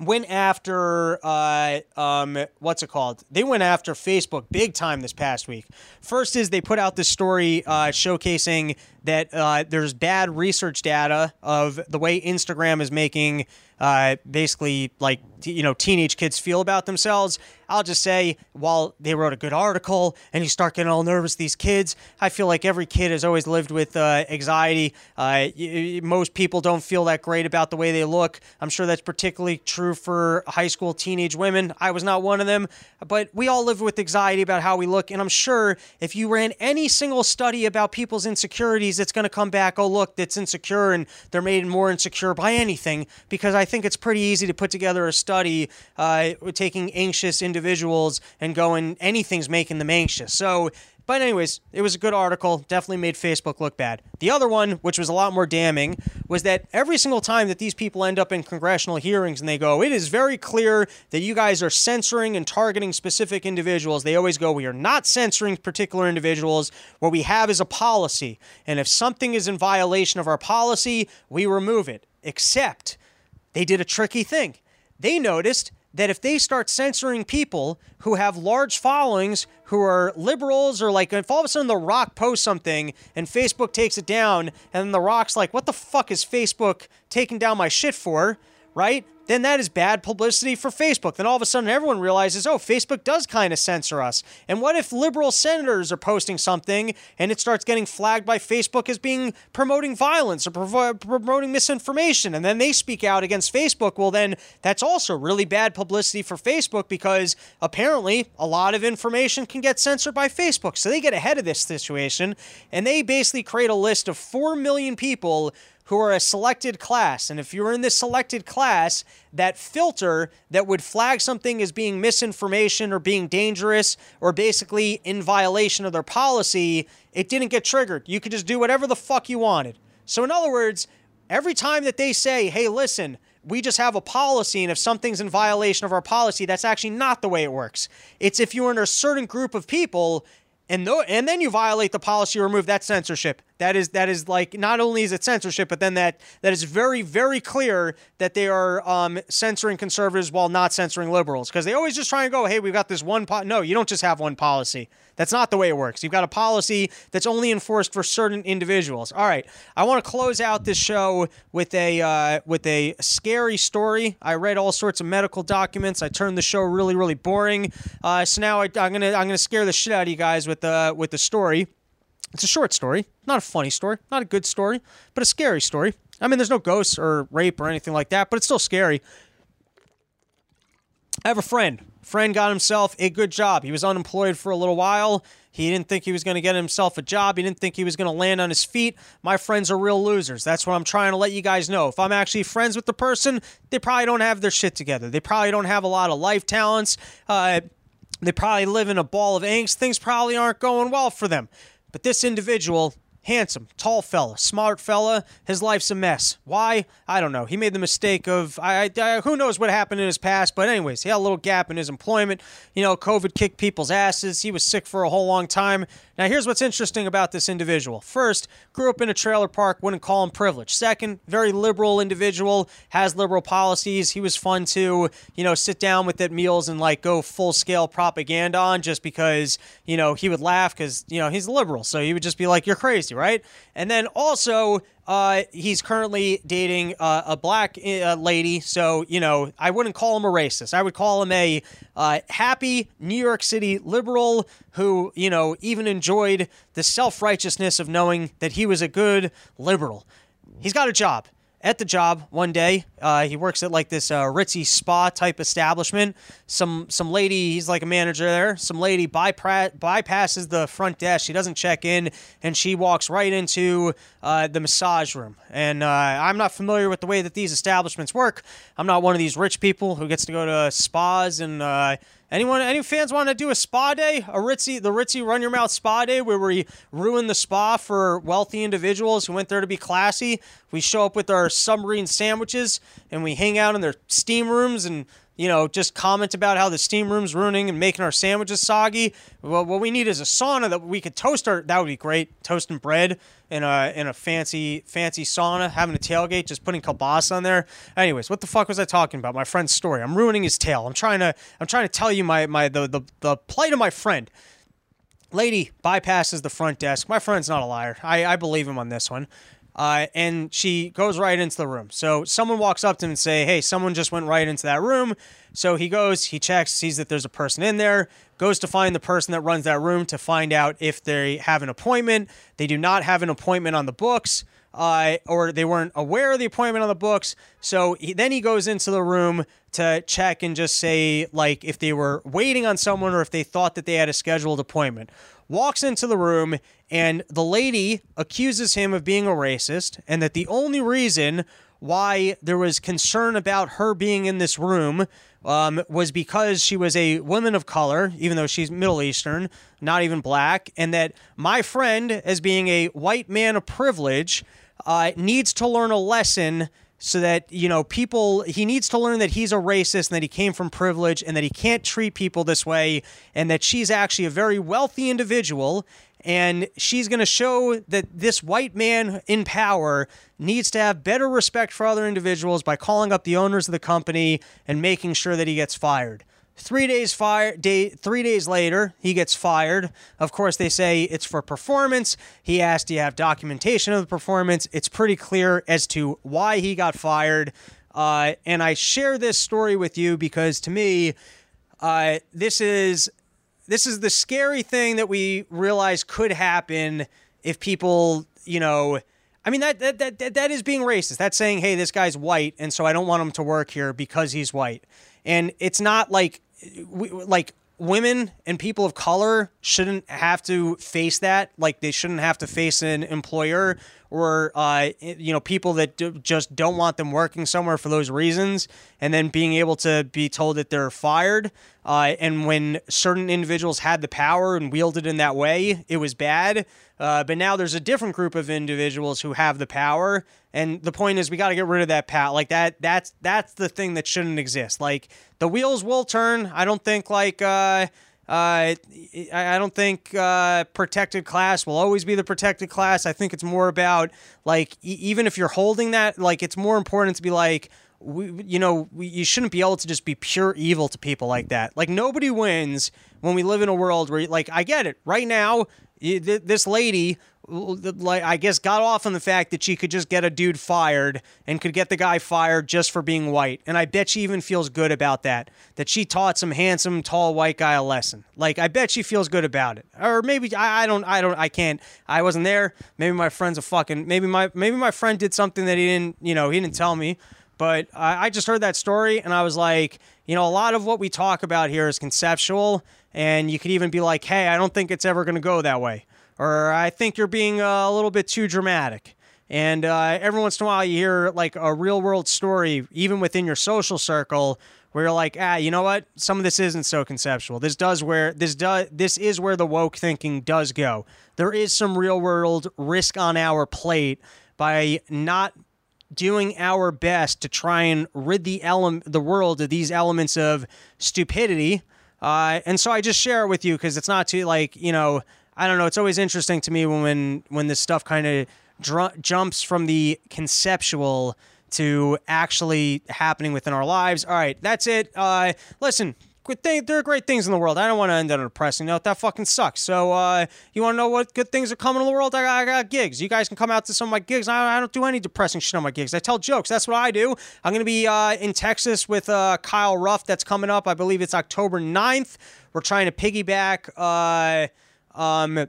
went after uh, um, what's it called? They went after Facebook big time this past week. First is they put out this story uh, showcasing that uh, there's bad research data of the way Instagram is making uh, basically like you know teenage kids feel about themselves. I'll just say while they wrote a good article and you start getting all nervous, these kids, I feel like every kid has always lived with uh, anxiety. Uh, most people don't feel that great about the way they look. I'm sure that's particularly true for high school teenage women. I was not one of them, but we all live with anxiety about how we look. And I'm sure if you ran any single study about people's insecurities, it's going to come back, oh, look, that's insecure and they're made more insecure by anything because I think it's pretty easy to put together a study uh, taking anxious individuals and going, anything's making them anxious. So, but anyways, it was a good article. Definitely made Facebook look bad. The other one, which was a lot more damning, was that every single time that these people end up in congressional hearings and they go, it is very clear that you guys are censoring and targeting specific individuals. They always go, we are not censoring particular individuals. What we have is a policy. And if something is in violation of our policy, we remove it. Except they did a tricky thing. They noticed that if they start censoring people who have large followings who are liberals or like if all of a sudden the rock posts something and facebook takes it down and the rock's like what the fuck is facebook taking down my shit for right then that is bad publicity for Facebook. Then all of a sudden everyone realizes, oh, Facebook does kind of censor us. And what if liberal senators are posting something and it starts getting flagged by Facebook as being promoting violence or provo- promoting misinformation? And then they speak out against Facebook. Well, then that's also really bad publicity for Facebook because apparently a lot of information can get censored by Facebook. So they get ahead of this situation and they basically create a list of 4 million people who are a selected class. And if you're in this selected class, that filter that would flag something as being misinformation or being dangerous or basically in violation of their policy, it didn't get triggered. You could just do whatever the fuck you wanted. So, in other words, every time that they say, hey, listen, we just have a policy, and if something's in violation of our policy, that's actually not the way it works. It's if you're in a certain group of people and though, and then you violate the policy, remove that censorship. That is that is like not only is it censorship, but then that that is very very clear that they are um, censoring conservatives while not censoring liberals because they always just try and go, hey, we've got this one. Po-. No, you don't just have one policy. That's not the way it works. You've got a policy that's only enforced for certain individuals. All right, I want to close out this show with a uh, with a scary story. I read all sorts of medical documents. I turned the show really really boring. Uh, so now I, I'm gonna I'm gonna scare the shit out of you guys with the with the story. It's a short story, not a funny story, not a good story, but a scary story. I mean, there's no ghosts or rape or anything like that, but it's still scary. I have a friend. Friend got himself a good job. He was unemployed for a little while. He didn't think he was going to get himself a job. He didn't think he was going to land on his feet. My friends are real losers. That's what I'm trying to let you guys know. If I'm actually friends with the person, they probably don't have their shit together. They probably don't have a lot of life talents. Uh, they probably live in a ball of angst. Things probably aren't going well for them. But this individual, handsome, tall fella, smart fella, his life's a mess. Why? I don't know. He made the mistake of I, I who knows what happened in his past, but anyways, he had a little gap in his employment. You know, COVID kicked people's asses. He was sick for a whole long time. Now, here's what's interesting about this individual. First, grew up in a trailer park, wouldn't call him privileged. Second, very liberal individual, has liberal policies. He was fun to, you know, sit down with at meals and like go full scale propaganda on just because, you know, he would laugh because, you know, he's liberal. So he would just be like, you're crazy, right? And then also, uh, he's currently dating uh, a black uh, lady, so you know I wouldn't call him a racist. I would call him a uh, happy New York City liberal who you know even enjoyed the self righteousness of knowing that he was a good liberal. He's got a job. At the job one day, uh, he works at like this uh, ritzy spa type establishment. Some some lady, he's like a manager there. Some lady bypra- bypasses the front desk. She doesn't check in, and she walks right into uh, the massage room. And uh, I'm not familiar with the way that these establishments work. I'm not one of these rich people who gets to go to spas and uh, Anyone, any fans want to do a spa day? A ritzy, the ritzy run your mouth spa day where we ruin the spa for wealthy individuals who went there to be classy. We show up with our submarine sandwiches and we hang out in their steam rooms and you know just comment about how the steam room's ruining and making our sandwiches soggy. Well, what we need is a sauna that we could toast our. That would be great. Toasting bread in a in a fancy fancy sauna, having a tailgate, just putting kielbasa on there. Anyways, what the fuck was I talking about? My friend's story. I'm ruining his tale. I'm trying to I'm trying to tell you my my the the, the plight of my friend. Lady bypasses the front desk. My friend's not a liar. I, I believe him on this one. Uh, and she goes right into the room. So someone walks up to him and say, "Hey, someone just went right into that room." So he goes, he checks, sees that there's a person in there, goes to find the person that runs that room to find out if they have an appointment. They do not have an appointment on the books. Uh, or they weren't aware of the appointment on the books. So he, then he goes into the room to check and just say, like, if they were waiting on someone or if they thought that they had a scheduled appointment. Walks into the room, and the lady accuses him of being a racist, and that the only reason why there was concern about her being in this room um, was because she was a woman of color, even though she's Middle Eastern, not even black, and that my friend, as being a white man of privilege, uh, needs to learn a lesson so that you know people he needs to learn that he's a racist and that he came from privilege and that he can't treat people this way and that she's actually a very wealthy individual and she's going to show that this white man in power needs to have better respect for other individuals by calling up the owners of the company and making sure that he gets fired. Three days fire day three days later, he gets fired. Of course, they say it's for performance. He asked, Do you have documentation of the performance? It's pretty clear as to why he got fired. Uh, and I share this story with you because to me, uh, this is this is the scary thing that we realize could happen if people, you know, I mean that that that that, is being racist. That's saying, hey, this guy's white, and so I don't want him to work here because he's white. And it's not like we, like women and people of color shouldn't have to face that. Like they shouldn't have to face an employer or uh, you know people that do, just don't want them working somewhere for those reasons, and then being able to be told that they're fired. Uh, and when certain individuals had the power and wielded in that way, it was bad. Uh, but now there's a different group of individuals who have the power, and the point is we got to get rid of that power. Like that, that's that's the thing that shouldn't exist. Like the wheels will turn. I don't think like. Uh, I don't think uh, protected class will always be the protected class. I think it's more about like e- even if you're holding that, like it's more important to be like, we, you know, we, you shouldn't be able to just be pure evil to people like that. Like nobody wins when we live in a world where, like, I get it. Right now, this lady, like, I guess, got off on the fact that she could just get a dude fired and could get the guy fired just for being white. And I bet she even feels good about that. That she taught some handsome, tall white guy a lesson. Like, I bet she feels good about it. Or maybe I, I don't, I don't, I can't. I wasn't there. Maybe my friend's a fucking. Maybe my, maybe my friend did something that he didn't, you know, he didn't tell me. But I, I just heard that story and I was like, you know, a lot of what we talk about here is conceptual. And you could even be like, hey, I don't think it's ever going to go that way. Or I think you're being uh, a little bit too dramatic. And uh, every once in a while, you hear like a real world story, even within your social circle, where you're like, ah, you know what? Some of this isn't so conceptual. This does where this does this is where the woke thinking does go. There is some real world risk on our plate by not doing our best to try and rid the ele- the world of these elements of stupidity. Uh, and so I just share it with you because it's not too like you know I don't know. It's always interesting to me when when this stuff kind of dr- jumps from the conceptual to actually happening within our lives. All right, that's it. Uh, listen. Good thing, there are great things in the world. I don't want to end on a depressing note. That fucking sucks. So, uh, you want to know what good things are coming in the world? I got, I got gigs. You guys can come out to some of my gigs. I, I don't do any depressing shit on my gigs. I tell jokes. That's what I do. I'm going to be uh, in Texas with uh, Kyle Ruff. That's coming up. I believe it's October 9th. We're trying to piggyback. Um,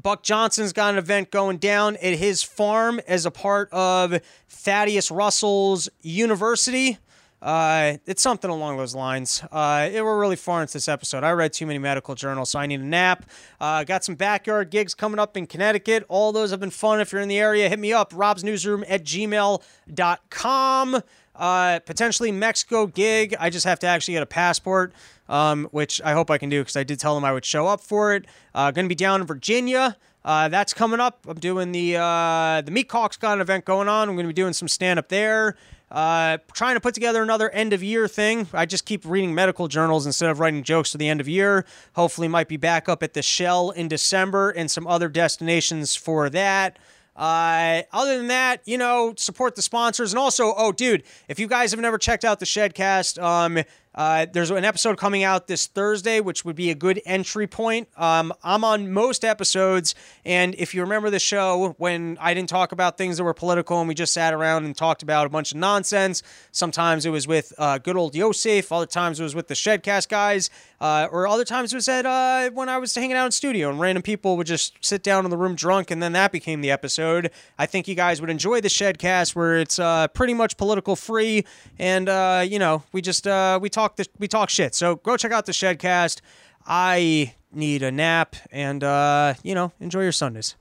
Buck Johnson's got an event going down at his farm as a part of Thaddeus Russell's university. Uh, it's something along those lines. Uh, it, we're really far into this episode. I read too many medical journals, so I need a nap. Uh, got some backyard gigs coming up in Connecticut. All those have been fun. If you're in the area, hit me up, robsnewsroom at gmail.com. Uh, potentially Mexico gig. I just have to actually get a passport, um, which I hope I can do because I did tell them I would show up for it. Uh, going to be down in Virginia. Uh, that's coming up. I'm doing the uh, the Meat Hawks got an event going on. I'm going to be doing some stand up there. Uh, trying to put together another end of year thing. I just keep reading medical journals instead of writing jokes for the end of year. Hopefully, might be back up at the Shell in December and some other destinations for that. Uh, other than that, you know, support the sponsors. And also, oh, dude, if you guys have never checked out the Shedcast, um, uh, there's an episode coming out this Thursday, which would be a good entry point. Um, I'm on most episodes, and if you remember the show when I didn't talk about things that were political and we just sat around and talked about a bunch of nonsense, sometimes it was with uh, good old Yosef, other times it was with the Shedcast guys, uh, or other times it was at uh, when I was hanging out in studio and random people would just sit down in the room drunk, and then that became the episode. I think you guys would enjoy the Shedcast, where it's uh, pretty much political free, and uh, you know we just we talk the, we talk shit. So go check out the Shedcast. I need a nap, and uh, you know enjoy your Sundays.